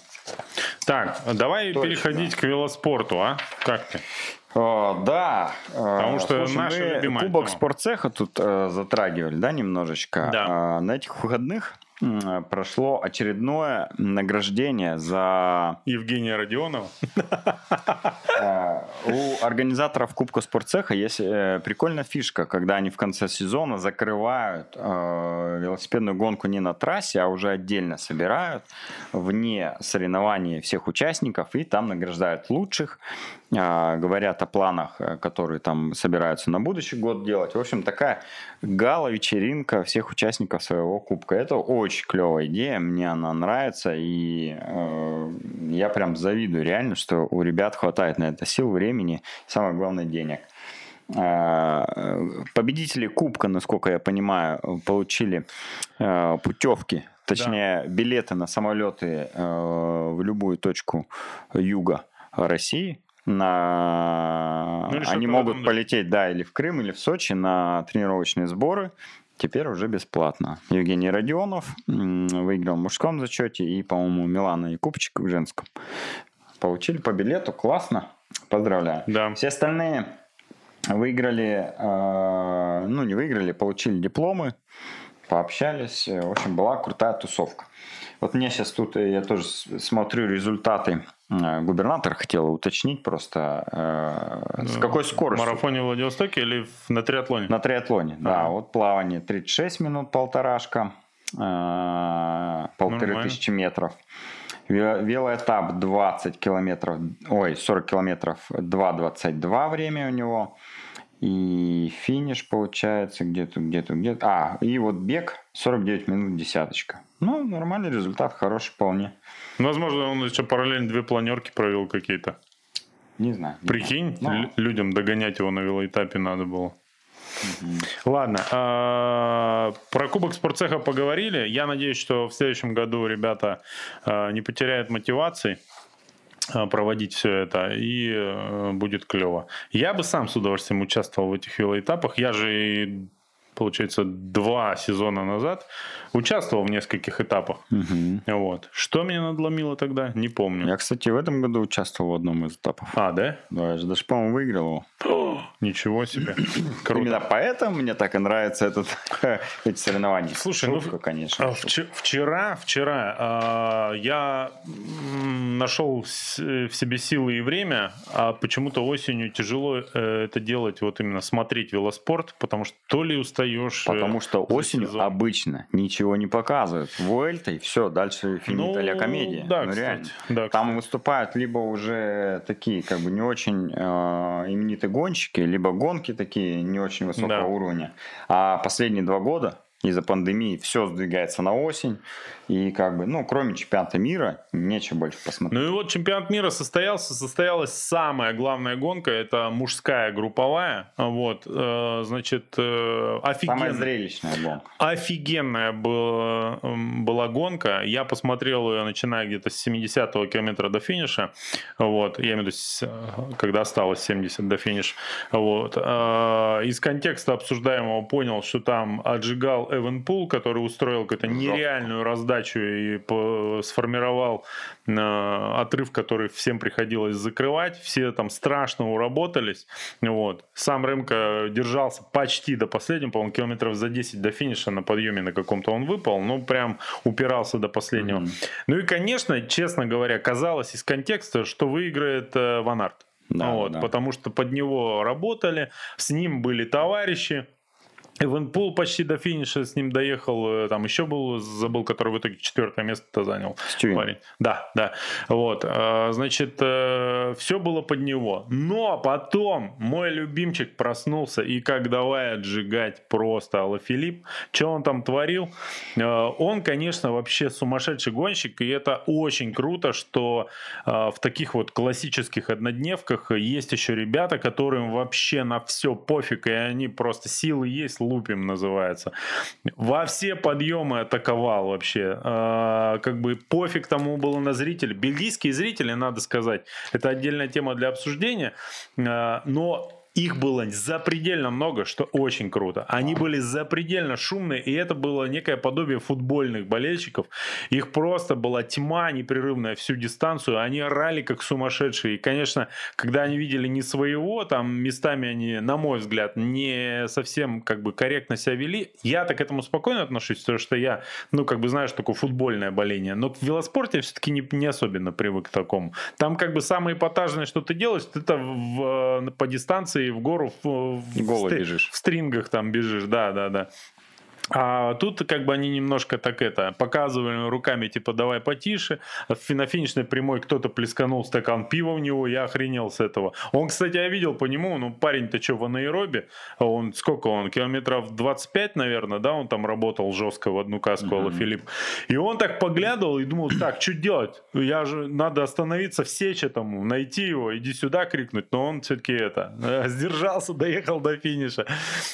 Так, давай Точно. переходить к велоспорту, а? Как ты? О, да. Потому Э, что слушай, наша мы любимая Кубок тема. спортцеха тут э, затрагивали, да, немножечко. Да. А, на этих выходных прошло очередное награждение за Евгения Родионова. [LAUGHS] Э, У организаторов Кубка спортцеха есть э, прикольная фишка, когда они в конце сезона закрывают э, велосипедную гонку не на трассе, а уже отдельно собирают вне соревнований всех участников и там награждают лучших, говорят о планах, э, которые там собираются на будущий год делать. В общем, такая гала-вечеринка всех участников своего кубка. Это очень клевая идея, мне она нравится, и э, я прям завидую реально, что у ребят хватает на это сил, времени, самое главное, денег. Э, Победители Кубка, насколько я понимаю, получили э, путевки, точнее билеты на самолеты э, в любую точку юга России. На... Ну, Они могут духе. полететь, да, или в Крым, или в Сочи на тренировочные сборы. Теперь уже бесплатно. Евгений Родионов выиграл в мужском зачете и, по-моему, Милана Якубчик в женском. Получили по билету, классно. Поздравляю. Да. Все остальные выиграли, э, ну не выиграли, получили дипломы, пообщались. В общем, была крутая тусовка. Вот мне сейчас тут, э, я тоже смотрю результаты. Э, Губернатор хотел уточнить просто, э, с какой В скоростью. марафоне в Владивостоке или в- на триатлоне? На триатлоне, да. Ага. Вот плавание 36 минут, полторашка, э, полторы Нормально. тысячи метров. Ве- Велоэтап 20 километров, ой, 40 километров, 2.22 время у него. И финиш получается где-то, где-то, где-то. А, и вот бег 49 минут десяточка. Ну, нормальный результат, хороший вполне. Возможно, он еще параллельно две планерки провел какие-то. Не знаю. не Прикинь, знаю. лю- людям догонять его на велоэтапе надо было. Ладно, а, про Кубок спортцеха поговорили. Я надеюсь, что в следующем году ребята а, не потеряют мотивации проводить все это, и э, будет клево. Я бы сам с удовольствием участвовал в этих велоэтапах. Я же, и, получается, два сезона назад участвовал в нескольких этапах. Мгм. Вот. Что меня надломило тогда, не помню. Я, кстати, в этом году участвовал в одном из этапов. А, да? Да, я же даже, по-моему, выиграл его. [GASPS] Ничего себе. [CLEARS THROAT] Круто. Именно поэтому мне так и нравятся этот, [LAUGHS] эти соревнования. Слушай, ну, Шутка, конечно. А, вче- Вчера, вчера а, я нашел э, в себе силы и время, а почему-то осенью тяжело э, это делать, вот именно смотреть велоспорт, потому что то ли устаешь. Э, Потому что осенью сезон. обычно ничего не показывают. Вуэльта и все, дальше финита ля комедия. Ну, Да, Ну, кстати. реально. Да, Там выступают либо уже такие, как бы не очень э, именитые гонщики, либо гонки такие не очень высокого Да. уровня. А последние два года из-за пандемии все сдвигается на осень. И как бы, ну, кроме чемпионата мира, нечего больше посмотреть. Ну и вот чемпионат мира состоялся, состоялась самая главная гонка, это мужская групповая, вот, э, значит, э, офигенная. Самая зрелищная гонка. Офигенная была, была гонка, я посмотрел ее, начиная где-то с 70-го километра до финиша, вот, я имею в виду, когда осталось 70 до финиша, вот, э, из контекста обсуждаемого понял, что там отжигал Эван Пул, который устроил какую-то нереальную раздачу передачу и сформировал э, отрыв, который всем приходилось закрывать. Все там страшно уработались. Вот. Сам Рэмко держался почти до последнего, по-моему, километров за 10 до финиша на подъеме на каком-то он выпал. Ну, прям упирался до последнего. Mm-hmm. Ну и, конечно, честно говоря, казалось из контекста, что выиграет э, Ван Арт. Да, вот, да. Потому что под него работали, с ним были товарищи. Эвенпул почти до финиша с ним доехал. Э, там еще был, забыл, который в итоге четвертое место занял. Стюин. Парень. Да, да. Вот. Э, значит, э, все было под него. Но потом мой любимчик проснулся и как давай отжигать просто Алла Филипп. Что он там творил? Он, конечно, вообще сумасшедший гонщик. И это очень круто, что в таких вот классических однодневках есть еще ребята, которым вообще на все пофиг. И они просто силы есть, лупим называется. Во все подъемы атаковал вообще. А, как бы пофиг тому было на зрителей. Бельгийские зрители, надо сказать, это отдельная тема для обсуждения. А, но их было запредельно много, что очень круто. Они были запредельно шумные, и это было некое подобие футбольных болельщиков. Их просто была тьма непрерывная всю дистанцию. Они орали как сумасшедшие. И, конечно, когда они видели не своего, там местами они, на мой взгляд, не совсем как бы корректно себя вели. Я так к этому спокойно отношусь, потому что я, ну, как бы знаешь, такое футбольное боление. Но в велоспорте я все-таки не, не особенно привык к такому. Там как бы самое эпатажное, что ты делаешь, это в, по дистанции дистанции в гору в, в, бежишь. в стрингах там бежишь, да, да, да. А тут как бы они немножко так это показывали руками, типа, давай потише. На финишной прямой кто-то плесканул стакан пива в него, я охренел с этого. Он, кстати, я видел по нему, ну, парень-то что, в анаэробе, он, сколько он, километров 25, наверное, да, он там работал жестко в одну каску, Алла Филипп. И он так поглядывал и думал, так, что делать? Я же, надо остановиться в сече тому, найти его, иди сюда крикнуть, но он все-таки это, [LAUGHS] сдержался, доехал до финиша.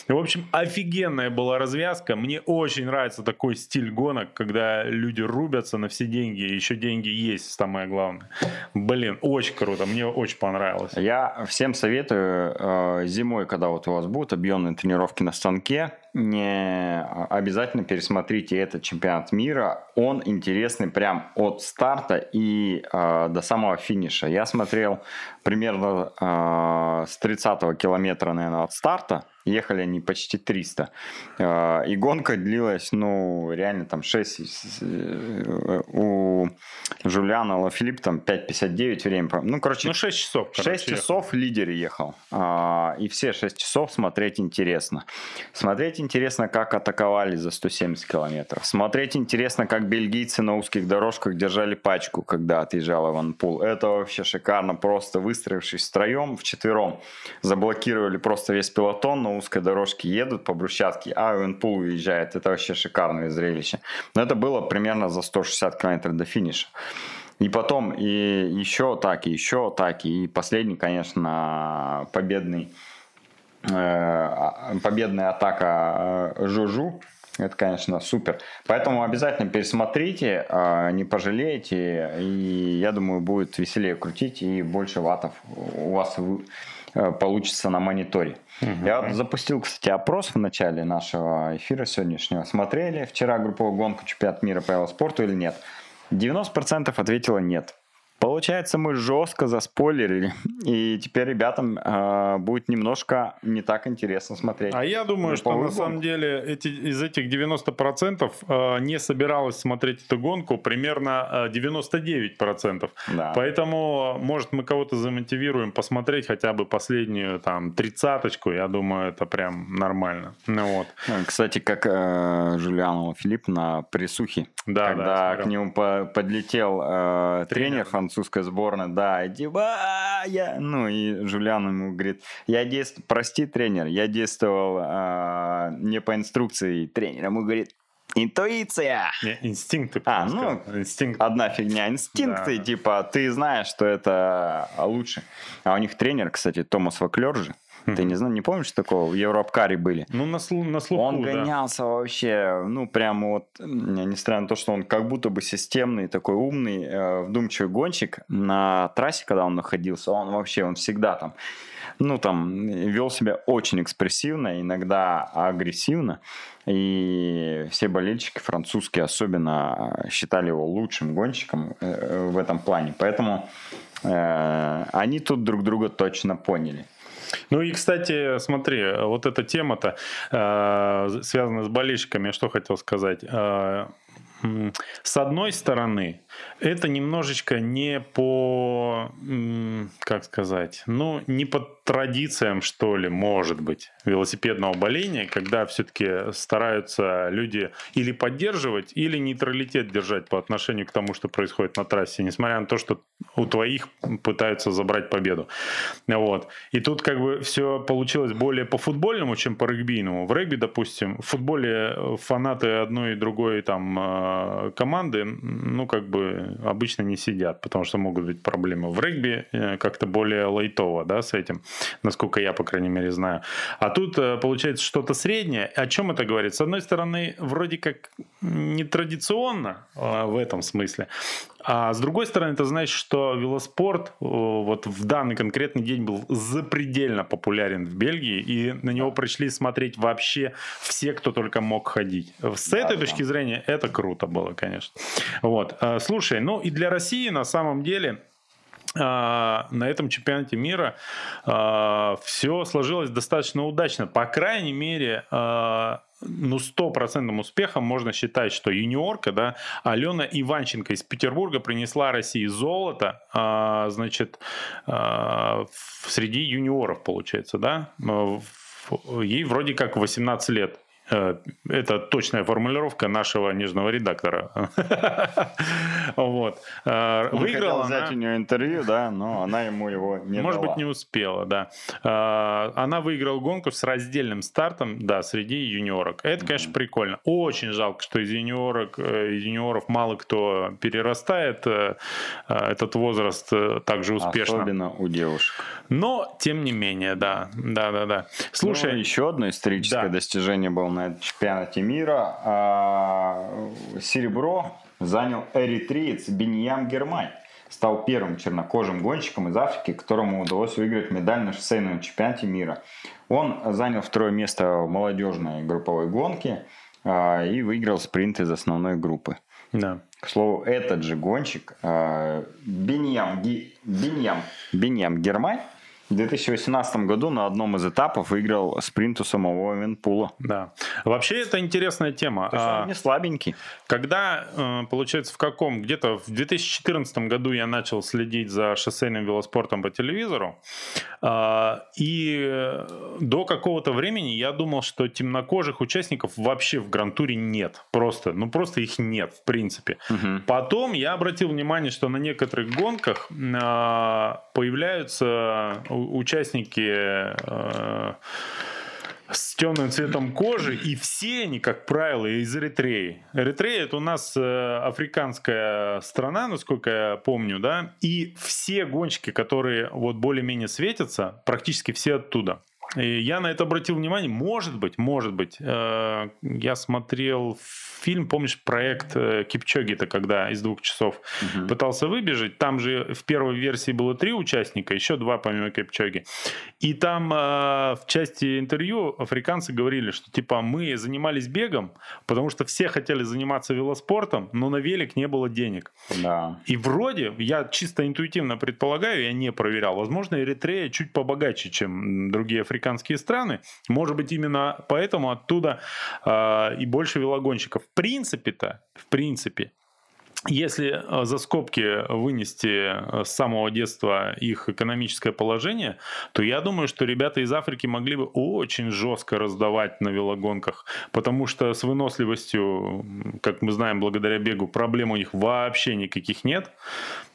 В общем, офигенная была развязка, мне очень нравится такой стиль гонок, когда люди рубятся на все деньги, еще деньги есть, самое главное. Блин, очень круто, мне очень понравилось. Я всем советую э, зимой, когда вот у вас будут объемные тренировки на станке, не обязательно пересмотрите этот чемпионат мира. Он интересный прям от старта и э, до самого финиша. Я смотрел примерно э, с 30-го километра, наверное, от старта Ехали они почти 300. А, и гонка длилась, ну, реально там 6. Э, у Жулиана Лафилипп там 5.59 время. Ну, короче... Ну, 6 часов. 6 короче, часов ехал. лидер ехал. А, и все 6 часов смотреть интересно. Смотреть интересно, как атаковали за 170 километров. Смотреть интересно, как бельгийцы на узких дорожках держали пачку, когда отъезжал Иван Пул. Это вообще шикарно. Просто выстроившись втроем, вчетвером, заблокировали просто весь пилотон, но узкой дорожке едут по брусчатке, а Уинпул уезжает. Это вообще шикарное зрелище. Но это было примерно за 160 километров до финиша. И потом и еще атаки, еще атаки. И последний, конечно, победный, победная атака э, Жужу. Это, конечно, супер. Поэтому обязательно пересмотрите, э, не пожалеете. И я думаю, будет веселее крутить и больше ватов у вас Э, получится на мониторе. Угу. Я вот запустил, кстати, опрос в начале нашего эфира сегодняшнего. Смотрели вчера групповую гонку чемпионат мира по велоспорту или нет? 90% ответило нет. Получается, мы жестко заспойлерили, и теперь ребятам э, будет немножко не так интересно смотреть. А я думаю, что на самом деле эти, из этих 90% э, не собиралось смотреть эту гонку примерно 99%. Э, да. Поэтому, может, мы кого-то замотивируем посмотреть хотя бы последнюю там тридцаточку, я думаю, это прям нормально. Ну, вот. Кстати, как э, Жулианова Филипп на присухе, да, когда да, к нему по подлетел э, тренер, тренер французская сборная, да, и типа, я, ну, и Жулиан ему говорит, я действовал, прости, тренер, я действовал а, не по инструкции тренера, ему говорит, Интуиция. Инстинкты. А, сказал. ну, инстинкт. Одна фигня. Инстинкты, Да. типа, ты знаешь, что это лучше. А у них тренер, кстати, Томас Ваклер же. Ты не знаю, не помнишь такого? В Европкаре были. Ну, на, слу- на слуху, Он да. гонялся вообще, ну, прямо вот, несмотря на то, что он как будто бы системный, такой умный, э, вдумчивый гонщик, на трассе, когда он находился, он вообще, он всегда там, ну, там, вел себя очень экспрессивно, иногда агрессивно, и все болельщики французские особенно считали его лучшим гонщиком э, в этом плане, поэтому э, они тут друг друга точно поняли. Ну и, кстати, смотри, вот эта тема-то э, связана с болельщиками. Что хотел сказать? С одной стороны, это немножечко не по, как сказать, ну, не по традициям, что ли, может быть, велосипедного боления, когда все-таки стараются люди или поддерживать, или нейтралитет держать по отношению к тому, что происходит на трассе, несмотря на то, что у твоих пытаются забрать победу. Вот. И тут как бы все получилось более по футбольному, чем по регбийному. В регби, допустим, в футболе э, фанаты одной и другой там э, команды, ну, как бы обычно не сидят, потому что могут быть проблемы. В регби э, как-то более лайтово, да, с этим, насколько я, по крайней мере, знаю. А тут э, получается что-то среднее. О чем это говорит? С одной стороны, вроде как нетрадиционно э, в этом смысле, а с другой стороны, это значит, что велоспорт э, вот в данный конкретный день был запредельно популярен в Бельгии, и на него пришли смотреть вообще все, кто только мог ходить. С Да, этой да. точки зрения это круто было, конечно. Вот. Э, Слушай, ну и для России на самом деле на этом чемпионате мира все сложилось достаточно удачно. По крайней мере, а, ну, стопроцентным успехом можно считать, что юниорка, да, Алена Иванченко из Петербурга принесла России золото, а, значит, а, в- среди юниоров, получается, да, А, ей вроде как 18 лет. Э, Это точная формулировка нашего нежного редактора. [LAUGHS] Вот. Э, Выиграла взять у нее интервью, да, но она ему его не может быть, не успела, да. А, Она выиграла гонку с раздельным стартом, да, среди юниорок. Это, конечно, прикольно. Очень жалко, что из юниорок, э, из юниоров мало кто перерастает э, э, этот возраст э, так же успешно. Особенно у девушек. Но, тем не менее, да. Да, да, да. Слушай, Слушай, еще одно историческое достижение было на чемпионате мира. А, Серебро занял эритреец Беньям Гермай. Стал первым чернокожим гонщиком из Африки, которому удалось выиграть медаль на шоссейном чемпионате мира. Он занял второе место в молодежной групповой гонке а, и выиграл спринт из основной группы. да. К слову, этот же гонщик а, Беньям, Ги- Беньям, Беньям Гермай в 2018 году на одном из этапов выиграл спринт у самого Венпула. Да. Вообще, это интересная тема. То есть А, он не слабенький. Когда, э, получается, в каком? Где-то в 2014 году я начал следить за шоссейным велоспортом по телевизору. А, И э, до какого-то времени я думал, что темнокожих участников вообще в Гран-туре нет. Просто, ну просто их нет, в принципе. Мгм. Потом я обратил внимание, что на некоторых гонках а, появляются участники э, с темным цветом кожи, и все они, как правило, из Эритреи. Эритрея это у нас э, африканская страна, насколько я помню, да, и все гонщики, которые вот более-менее светятся, практически все оттуда. И я на это обратил внимание. Может быть, может быть. э, Я смотрел фильм, помнишь, проект э, Кипчоги-то, когда из двух часов Мгм. пытался выбежать. Там же в первой версии было три участника, еще два помимо Кипчоги. И там э, в части интервью африканцы говорили, что типа мы занимались бегом, потому что все хотели заниматься велоспортом, но на велик не было денег. Да. И вроде, я чисто интуитивно предполагаю, я не проверял, возможно, Эритрея чуть побогаче, чем другие африканские страны. Может быть, именно поэтому оттуда э, и больше велогонщиков. В принципе-то, в принципе, если э, за скобки вынести э, с самого детства их экономическое положение, то я думаю, что ребята из Африки могли бы очень жестко раздавать на велогонках, потому что с выносливостью, как мы знаем, благодаря бегу, проблем у них вообще никаких нет.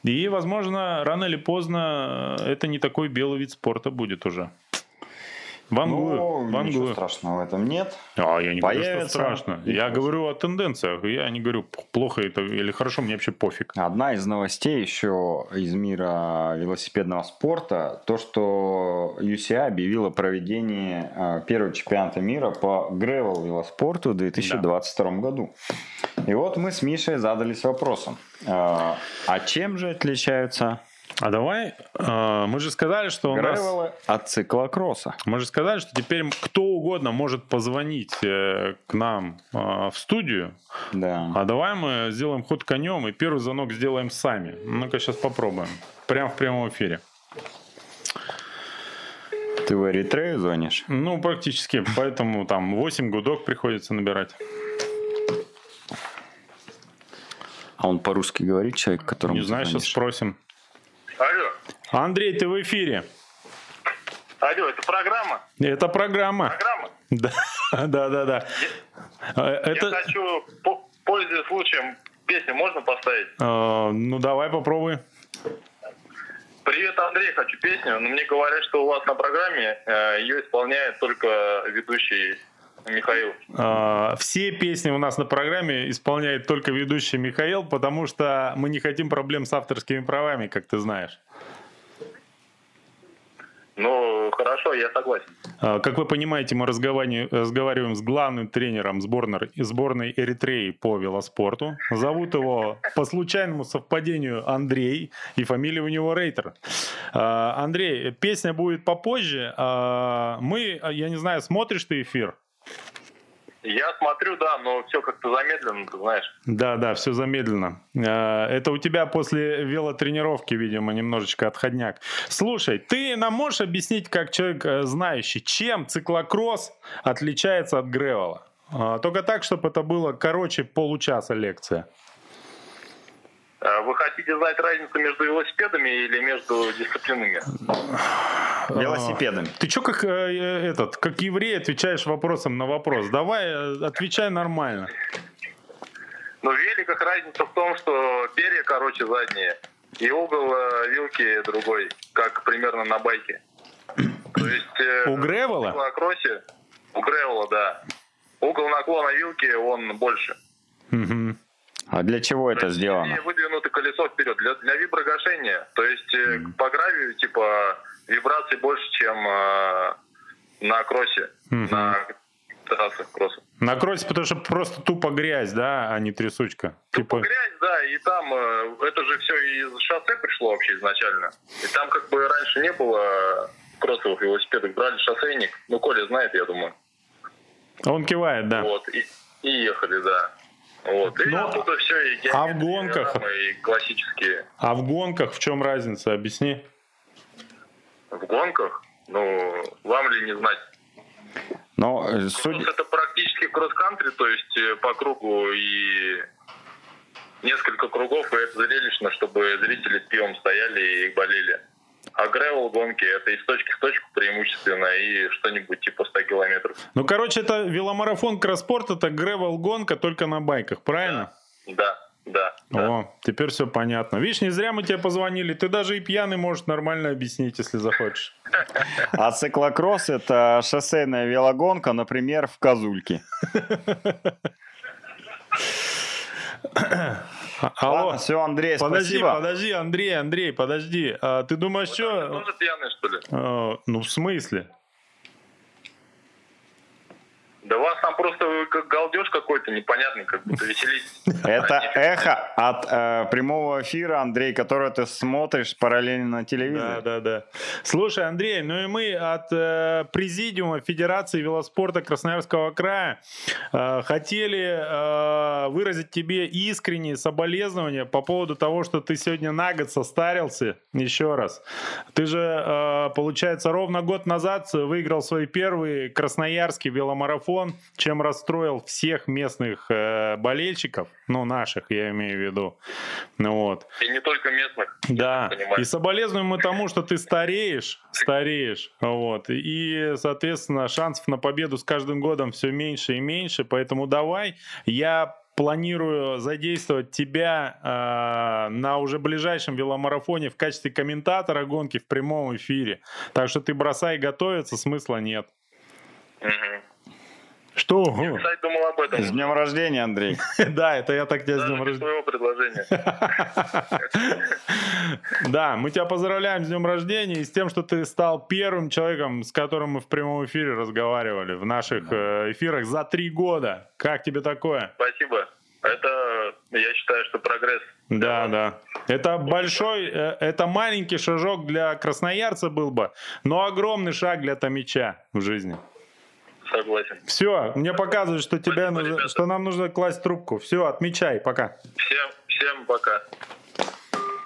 И, возможно, рано или поздно это не такой белый вид спорта будет уже. Вангую, Ну, ничего вангую. страшного в этом нет. А, я не говорю, что Появится. страшно. Я говорю о тенденциях. Я не говорю, плохо это или хорошо, мне вообще пофиг. Одна из новостей еще из мира велосипедного спорта, то, что UCI объявила проведение э, первого чемпионата мира по гревел велоспорту в 2022 году. И вот мы с Мишей задались вопросом, э, а чем же отличаются А давай, э, мы же сказали, что у нас... от циклокросса? Мы же сказали, что теперь кто угодно может позвонить э, к нам э, в студию. Да. А давай мы сделаем ход конем и первый звонок сделаем сами. Ну-ка сейчас попробуем. Прямо в прямом эфире. Ты в Эритрею звонишь? Ну, практически. Поэтому там 8 гудок приходится набирать. А он по-русски говорит, человек, которому Не знаю, сейчас спросим. Андрей, ты в эфире. алло, это программа? Это программа. Программа? Да, [LAUGHS] да, да, да. Э, Я Это, хочу, по- пользуясь случаем, песню можно поставить? э, ну давай попробуй. Привет, Андрей, хочу песню, но мне говорят, что у вас на программе э, ее исполняет только ведущий Михаил. Э, Все песни у нас на программе исполняет только ведущий Михаил, потому что мы не хотим проблем с авторскими правами, как ты знаешь. Ну, хорошо, я согласен. Э, Как вы понимаете, мы разговариваем, с главным тренером сборной, сборной Эритреи по велоспорту. Зовут его по случайному совпадению Андрей, и фамилия у него Рейтер. Э, Андрей, песня будет попозже. Э, Мы, я не знаю, смотришь ты эфир? Я смотрю, да, но все как-то замедленно, ты знаешь. Да, да, все замедленно. Э, Это у тебя после велотренировки, видимо, немножечко отходняк. Слушай, ты нам можешь объяснить, как человек э, знающий, чем циклокросс отличается от гревела? Э, Только так, чтобы это было короче получаса лекция. Э, Вы хотите знать разницу между велосипедами или между дисциплинами? Велосипедами. Ты что, как э, э, этот, как еврей, отвечаешь вопросом на вопрос? Давай, отвечай нормально. Ну, в великах разница в том, что перья короче задние, и угол э, вилки другой, как примерно на байке. То есть... э, У гревела? На кроссе, у гревела, да. Угол наклона вилки, он больше. Мгм. А для чего это сделано? выдвинуто колесо вперед для, для виброгашения. То есть э, по гравию, типа, вибраций больше, чем э, на кроссе, Мгм. на трассах кросса. На кроссе, потому что просто тупо грязь, да, а не трясучка. Тупо Типа, грязь, да, и там э, это же все из шоссе пришло вообще изначально. И там как бы раньше не было кроссовых велосипедов, брали шоссейник, ну, Коля знает, я думаю. он кивает, да. Вот, и, и ехали, да. Вот. И Ну, оттуда все, и а в гонках? и классические. А в гонках в чем разница? Объясни. В гонках, ну, вам ли не знать. Но э, Кросс судя... это практически кросс-кантри, то есть э, по кругу и несколько кругов, и это зрелищно, чтобы зрители с пивом стояли и болели. А гревел гонки это из точки в точку преимущественно и что-нибудь типа 100 километров. Ну, короче, это веломарафон кросспорт, это гревел гонка только на байках, правильно? Да, да. да. О, теперь все понятно. Видишь, не зря мы тебе позвонили. Ты даже и пьяный можешь нормально объяснить, если захочешь. А циклокросс это шоссейная велогонка, например, в Козульке. [LAUGHS] А- Алло. Ладно, все, Андрей, Подожди, спасибо. подожди, Андрей, Андрей, подожди. А, ты думаешь, Вы что... тоже пьяные, что ли? ну, в смысле? Да у вас там просто как галдеж какой-то непонятный, как будто веселитесь. Это эхо от э, прямого эфира, Андрей, который ты смотришь параллельно на Да, телевизоре. да, да. Слушай, Андрей, ну и мы от э, Президиума Федерации велоспорта Красноярского края э, хотели э, выразить тебе искренние соболезнования по поводу того, что ты сегодня на год состарился. Еще раз. Ты же, э, получается, ровно год назад выиграл свой первый красноярский веломарафон, чем расстроил всех местных э, болельщиков, ну, наших, я имею в виду. Ну, вот. И не только местных. Да, и соболезнуем мы тому, что ты стареешь, стареешь, вот, и, соответственно, шансов на победу с каждым годом все меньше и меньше, поэтому давай, я планирую задействовать тебя э, на уже ближайшем веломарафоне в качестве комментатора гонки в прямом эфире, так что ты бросай готовиться, смысла нет. Что? Я, кстати, думал об этом. С днем рождения, Андрей. [LAUGHS] Да, это я так тебя с днем рождения. твоего предложения. [LAUGHS] Да, мы тебя поздравляем с днем рождения и с тем, что ты стал первым человеком, с которым мы в прямом эфире разговаривали в наших э, эфирах за три года. Как тебе такое? Спасибо. Это, я считаю, что прогресс. Да, да. Это большой, э, это маленький шажок для красноярца был бы, но огромный шаг для Томича в жизни. Согласен. Все, мне показывают, что тебе Спасибо, нужно, ребята. что нам нужно класть трубку. Все, отмечай, пока. Всем, всем пока.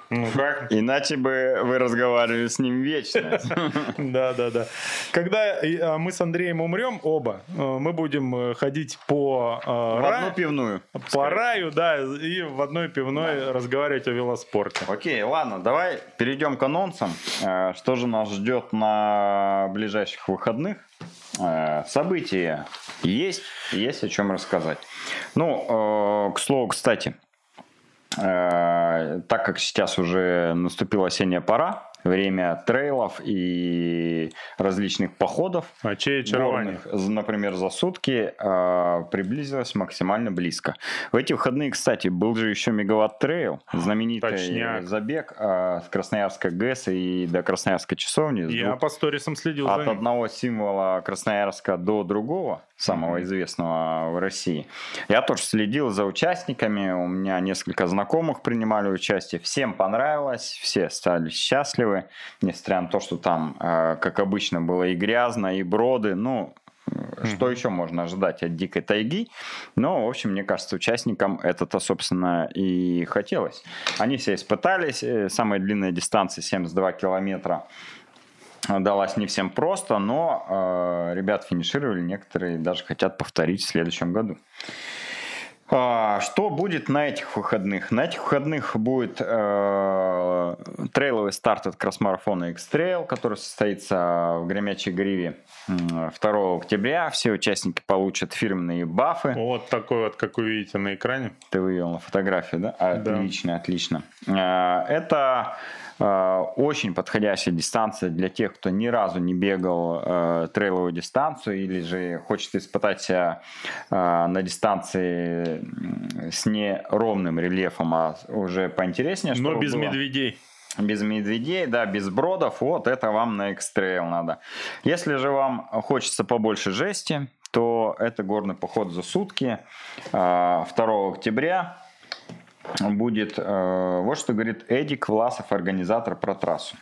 Ну как? Иначе бы вы разговаривали с ним вечно. [LAUGHS] Да, да, да. Когда э, мы с Андреем умрем оба, э, мы будем э, ходить по, э, В одну пивную. по раю, да, и в одной пивной разговаривать о велоспорте. Окей, ладно, давай перейдем к анонсам. Что же нас ждет на ближайших выходных? Э, События есть, есть о чем рассказать. Ну, э, к слову, кстати, э, так как сейчас уже наступила осенняя пора, время трейлов и различных походов, А чей очарование? горных, з- например, за сутки э, приблизилось максимально близко. В эти выходные, кстати, был же еще Мегаватт Трейл, знаменитый Точняк. забег э, с Красноярска ГЭС и до Красноярской часовни. Я двух- по сторисам следил от одного символа Красноярска до другого, самого известного в России. Я тоже следил за участниками, у меня несколько знакомых принимали участие, всем понравилось, все стали счастливы, несмотря на то, что там, э, как обычно, было и грязно, и броды, ну, э, что еще можно ожидать от дикой тайги? Но, в общем, мне кажется, участникам это-то, собственно, и хотелось. Они все испытались. Э, Самая длинная дистанция 72 километра далась не всем просто, но э, ребят финишировали, некоторые даже хотят повторить в следующем году. А, Что будет на этих выходных? На этих выходных будет э, трейловый старт от кросс-марафона X-Trail, который состоится в Гремячей Гриве м, 2 октября. Все участники получат фирменные бафы. Вот такой вот, как вы видите на экране. Ты вывел на фотографию, да? Да. Отлично, отлично. Э, Это э, очень подходящая дистанция для тех, кто ни разу не бегал э, трейловую дистанцию или же хочет испытать себя э, на дистанции с неровным рельефом, а уже поинтереснее. Но без было. медведей. Без медведей, да, без бродов, вот это вам на экстрейл надо. Если же вам хочется побольше жести, то это горный поход за сутки. А, 2 октября будет, э, вот что говорит Эдик Власов, организатор про трассу.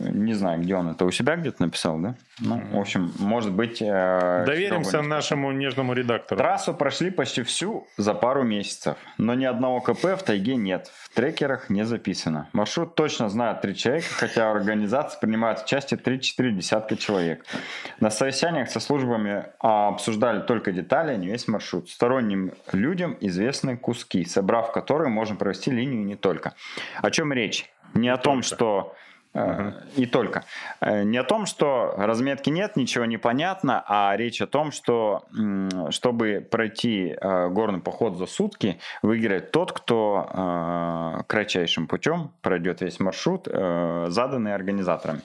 Не знаю, где он это у себя где-то написал, да? Ну, в общем, может быть... э, Доверимся нашему нежному редактору. Трассу прошли почти всю за пару месяцев, но ни одного КП в тайге нет, в трекерах не записано. Маршрут точно знают три человека, хотя в организации принимают участие 3-4 десятка человек. На совещаниях со службами а, обсуждали только детали, а не весь маршрут. Сторонним людям известны куски, собрав которые можно провести линию не только. О чем речь? Не о том, только. что Э, И только. Э, Не о том, что разметки нет, ничего не понятно, а речь о том, что чтобы пройти э, горный поход за сутки, выиграет тот, кто э, кратчайшим путем пройдет весь маршрут, э, заданный организаторами.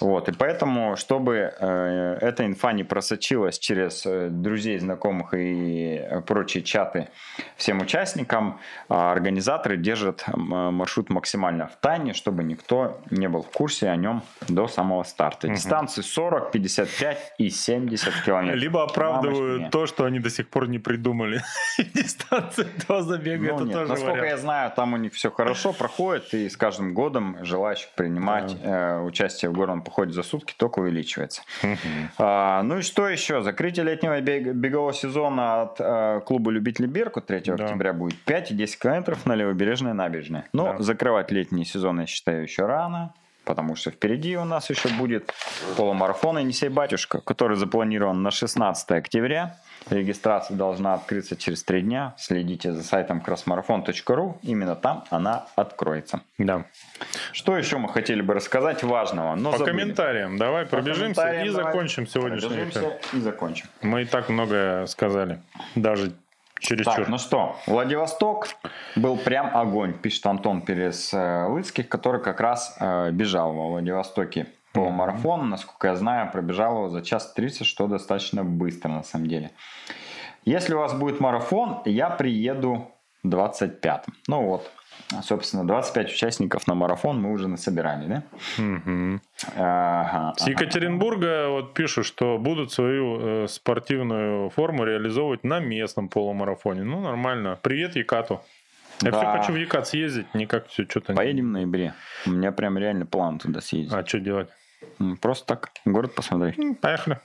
Вот. И поэтому, чтобы э, эта инфа не просочилась через э, друзей, знакомых и э, прочие чаты всем участникам, э, организаторы держат маршрут максимально в тайне, чтобы никто не был в курсе о нем до самого старта. Дистанции 40, 55 и 70 километров. Либо оправдывают то, что они до сих пор не придумали. [LAUGHS] Дистанции два забега, Ну, это нет, тоже насколько вариант. я знаю, там у них все хорошо проходит, и с каждым годом желающих принимать э, участие в горном походе за сутки только увеличивается. А, ну и что еще? Закрытие летнего бег- бегового сезона от э, клуба любителей Беркут 3 Да. октября будет 5 и 10 километров на левобережной набережной. Но Да. закрывать летний сезон, я считаю, еще рано. Потому что впереди у нас еще будет полумарафон «Енисей Батюшка», который запланирован на 16 октября. Регистрация должна открыться через три дня. Следите за сайтом crossmarathon.ru. Именно там она откроется. Да. Что еще мы хотели бы рассказать важного? Но По забыли. комментариям давай По пробежимся комментариям и давай закончим сегодняшний пробежимся эфир. и закончим. Мы и так многое сказали. Даже чересчур. Так, ну что, Владивосток был прям огонь, пишет Антон Перес э, Лыцких, который как раз э, бежал во Владивостоке полумарафон. Насколько я знаю, пробежал его за час 30, что достаточно быстро на самом деле. Если у вас будет марафон, я приеду 25-м. Ну вот, собственно, 25 участников на марафон мы уже насобирали, да? Ага, С Екатеринбурга вот пишут, что будут свою э, спортивную форму реализовывать на местном полумарафоне. Ну, нормально. Привет, Екату. Я Да. все хочу в Екат съездить, никак все что-то... Поедем в ноябре. У меня прям реально план туда съездить. А что делать? Просто так, город посмотреть. М, Поехали.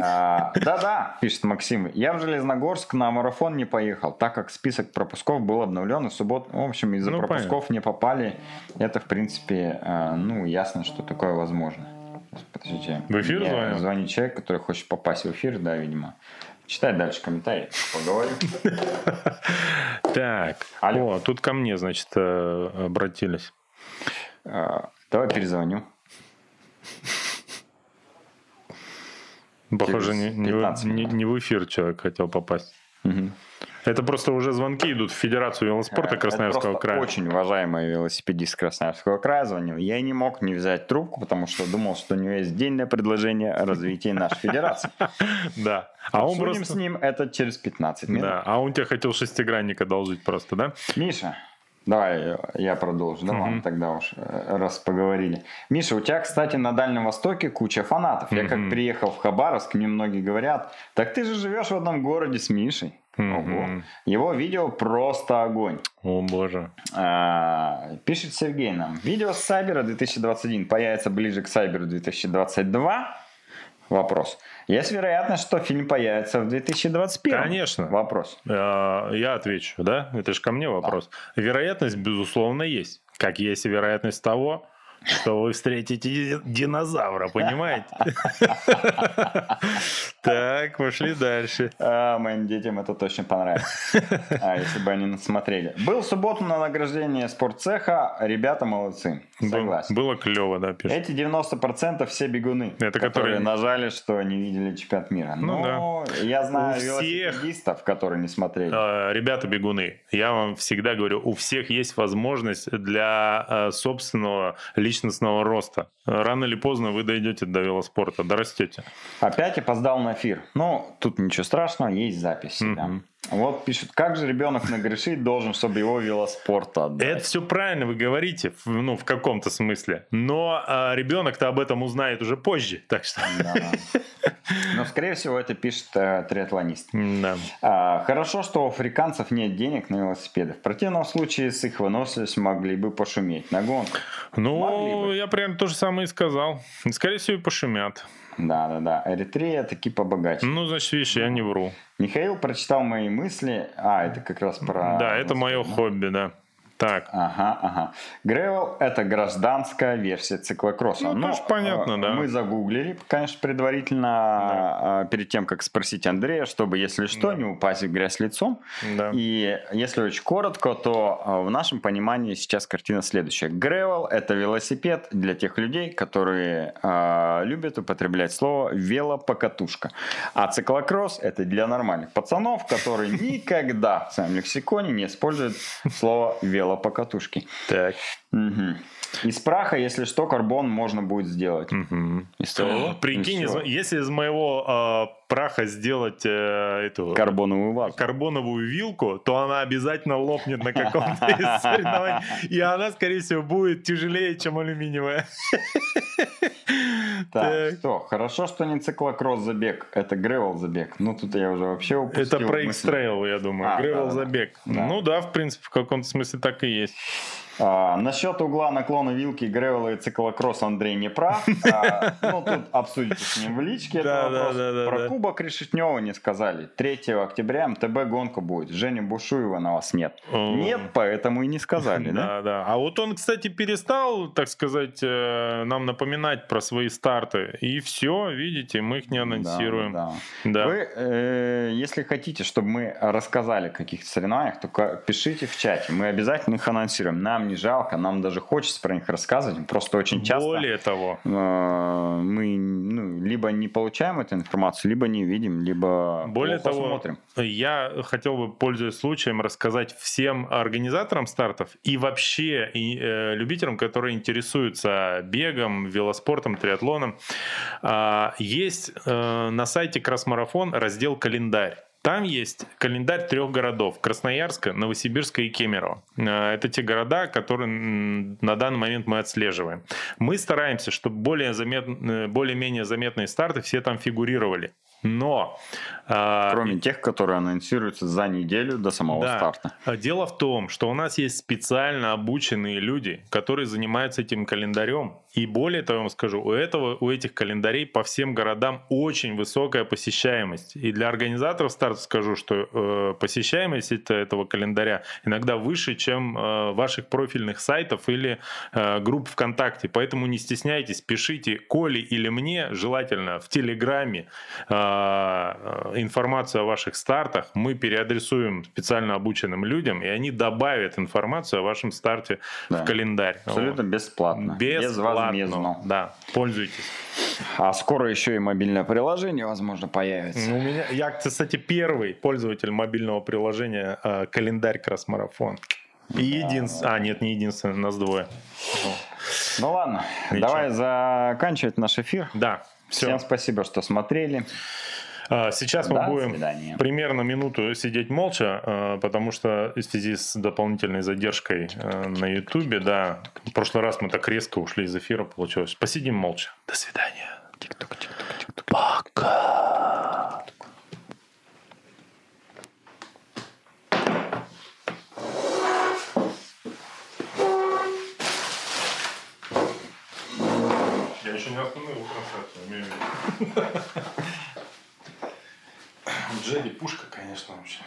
А, Да-да, пишет Максим. Я в Железногорск на марафон не поехал, так как список пропусков был обновлен и в субботу. В общем, из-за Ну, пропусков не попали. Это, в принципе, а, ну, ясно, что такое возможно. Подождите. В эфир Мне звонил? Звонит человек, который хочет попасть в эфир, да, видимо. Читай дальше комментарий, поговорим. [LAUGHS] Так, о, тут ко мне, значит, э, обратились. А, Давай перезвоню. Похоже, не, не в- 15 не- в эфир человек хотел попасть. Мгм. Это просто уже звонки идут в Федерацию велоспорта Э, Красноярского края. Очень уважаемый велосипедист Красноярского края звонил. Я не мог не взять трубку, потому что думал, что у него есть дельное предложение о развитии нашей федерации. [LAUGHS] Да. А он просто... с ним это через 15 минут. Да, а он тебе хотел шестигранник одолжить просто, да? Миша, давай я продолжу. Да ладно, тогда уж э, раз поговорили. Миша, у тебя, кстати, на Дальнем Востоке куча фанатов. Я как приехал в Хабаровск, мне многие говорят, так ты же живешь в одном городе с Мишей. Ого. Его видео просто огонь. О, боже. А, Пишет Сергей нам. Видео с Сайбера 2021 появится ближе к Сайберу 2022? Вопрос. Есть вероятность, что фильм появится в 2021? Конечно. Вопрос. Э, Я отвечу, да? Это же ко мне вопрос. Вероятность, безусловно, есть. Как есть и вероятность того, что вы встретите ди- динозавра, понимаете? [LAUGHS] Так, пошли дальше. А, моим детям это точно понравится. А, если бы они смотрели. Был в субботу на награждение спортцеха. Ребята молодцы. Согласен. Было клево, да, пишет. Эти 90% все бегуны, которые нажали, что не видели чемпионат мира. Ну я знаю велосипедистов, которые не смотрели. Э, Ребята бегуны, я вам всегда говорю, у всех есть возможность для э, собственного личностного роста. Рано или поздно вы дойдете до велоспорта, дорастете. Опять опоздал на эфир. Ну, тут ничего страшного, есть запись. всегда. Мгм. Вот пишут, как же ребенок нагрешить должен, чтобы его велоспорт отдать? Это все правильно вы говорите, ну, в каком-то смысле. Но э, ребенок-то об этом узнает уже позже, так что... Да. [LAUGHS] Но, скорее всего, это пишет э, триатлонист. Да. А, хорошо, что у африканцев нет денег на велосипеды. В противном случае с их выносливостью могли бы пошуметь на. Могли Ну, я прям то же самое и сказал. Скорее всего, и пошумят. Да-да-да. Эритрея таки побогаче. Ну, значит, видишь, я не вру. Михаил прочитал мои мысли. А, это как раз про... Да, это мое хобби, да. Так. Ага, ага. Гревел – это гражданская версия циклокросса. Ну, тоже понятно, э, да. Мы загуглили, конечно, предварительно, э, перед тем, как спросить Андрея, чтобы, если что, Да. не упасть в грязь лицом. Да. И если очень коротко, то э, в нашем понимании сейчас картина следующая. Гревел – это велосипед для тех людей, которые э, любят употреблять слово велопокатушка. А циклокросс – это для нормальных пацанов, которые [LAUGHS] никогда в своем лексиконе не используют слово велопокатушки. Так. Мгм. Из праха, если что, карбон можно будет сделать. Мгм. Из твоего? Прикинь, Из если из моего э, праха сделать э, эту Карбоновую вазу. карбоновую вилку, то она обязательно лопнет на каком-то [LAUGHS] из соревнований. И она, скорее всего, будет тяжелее, чем алюминиевая. Так, что, хорошо, что не циклокросс забег, это гревел забег. Ну, тут я уже вообще упустил Это про. X-Trail, я думаю. А, Гревел забег. Да. Ну да, в принципе, в каком-то смысле так и есть. А, насчет угла наклона вилки Гревела и циклокросс Андрей не прав. А, ну, тут обсудите с ним в личке этот Да, да, вопрос. да, да, Про. Кубок Решетнева не сказали. 3 октября МТБ гонка будет. Женя Бушуева на вас нет. О. Нет, поэтому и не сказали, да? Да, да. А вот он, кстати, перестал, так сказать, э, нам напоминать про свои старты. И все, видите, мы их не анонсируем. Да, да. Вы, э, если хотите, чтобы мы рассказали о каких-то соревнованиях, то пишите в чате. Мы обязательно их анонсируем. Нам нам не жалко, нам даже хочется про них рассказывать. Просто очень часто Более того, э, мы ну, либо не получаем эту информацию, либо не видим, либо Более того, смотрим. я хотел бы, пользуясь случаем, рассказать всем организаторам стартов и вообще и, э, любителям, которые интересуются бегом, велоспортом, триатлоном. А, есть э, на сайте Красмарафон раздел «Календарь». Там есть календарь трех городов. Красноярска, Новосибирска и Кемерово. Э, Это те города, которые на данный момент мы отслеживаем. Мы стараемся, чтобы более э, более-менее заметные старты все там фигурировали. Но а, Кроме тех, которые анонсируются за неделю до самого да. старта. А Дело в том, что у нас есть специально обученные люди, которые занимаются этим календарем. И более того, я вам скажу, у, этого, у этих календарей по всем городам очень высокая посещаемость. И для организаторов старта скажу, что э, посещаемость это- этого календаря иногда выше, чем э, ваших профильных сайтов или э, групп ВКонтакте. Поэтому не стесняйтесь, пишите Коле или мне, желательно в Телеграме, э, информацию о ваших стартах. Мы переадресуем специально обученным людям, и они добавят информацию о вашем старте Да. в календарь. Абсолютно бесплатно. Бесплатно. Безвозмездно. Да, пользуйтесь. А скоро еще и мобильное приложение, возможно, появится. Ну, У меня, я, кстати, первый пользователь мобильного приложения э, календарь Красмарафон. И единственный. А, нет, не единственный, нас двое. Ну ладно, Ничего. давай заканчивать наш эфир. Да, все. Всем спасибо, что смотрели. Сейчас мы До будем свидания. примерно минуту сидеть молча, э, потому что в связи с дополнительной задержкой э, на Ютубе, да, в прошлый раз мы так резко ушли из эфира, получилось. Посидим молча. До свидания. Пока. Не остановил трансляцию, имею в. [LAUGHS] Джеди пушка, конечно, вообще.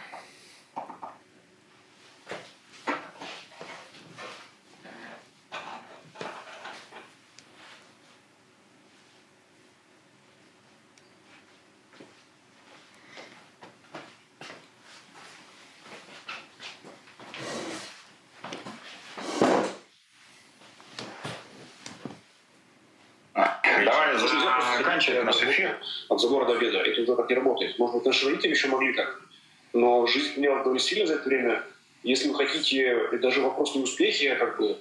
Давай заканчивать наш эфир. от забора до обеда. Это уже так не быть, наши родители еще могли так. Но жизнь менялась довольно сильно за это время. Если вы хотите, и даже вопрос не успехи, а как бы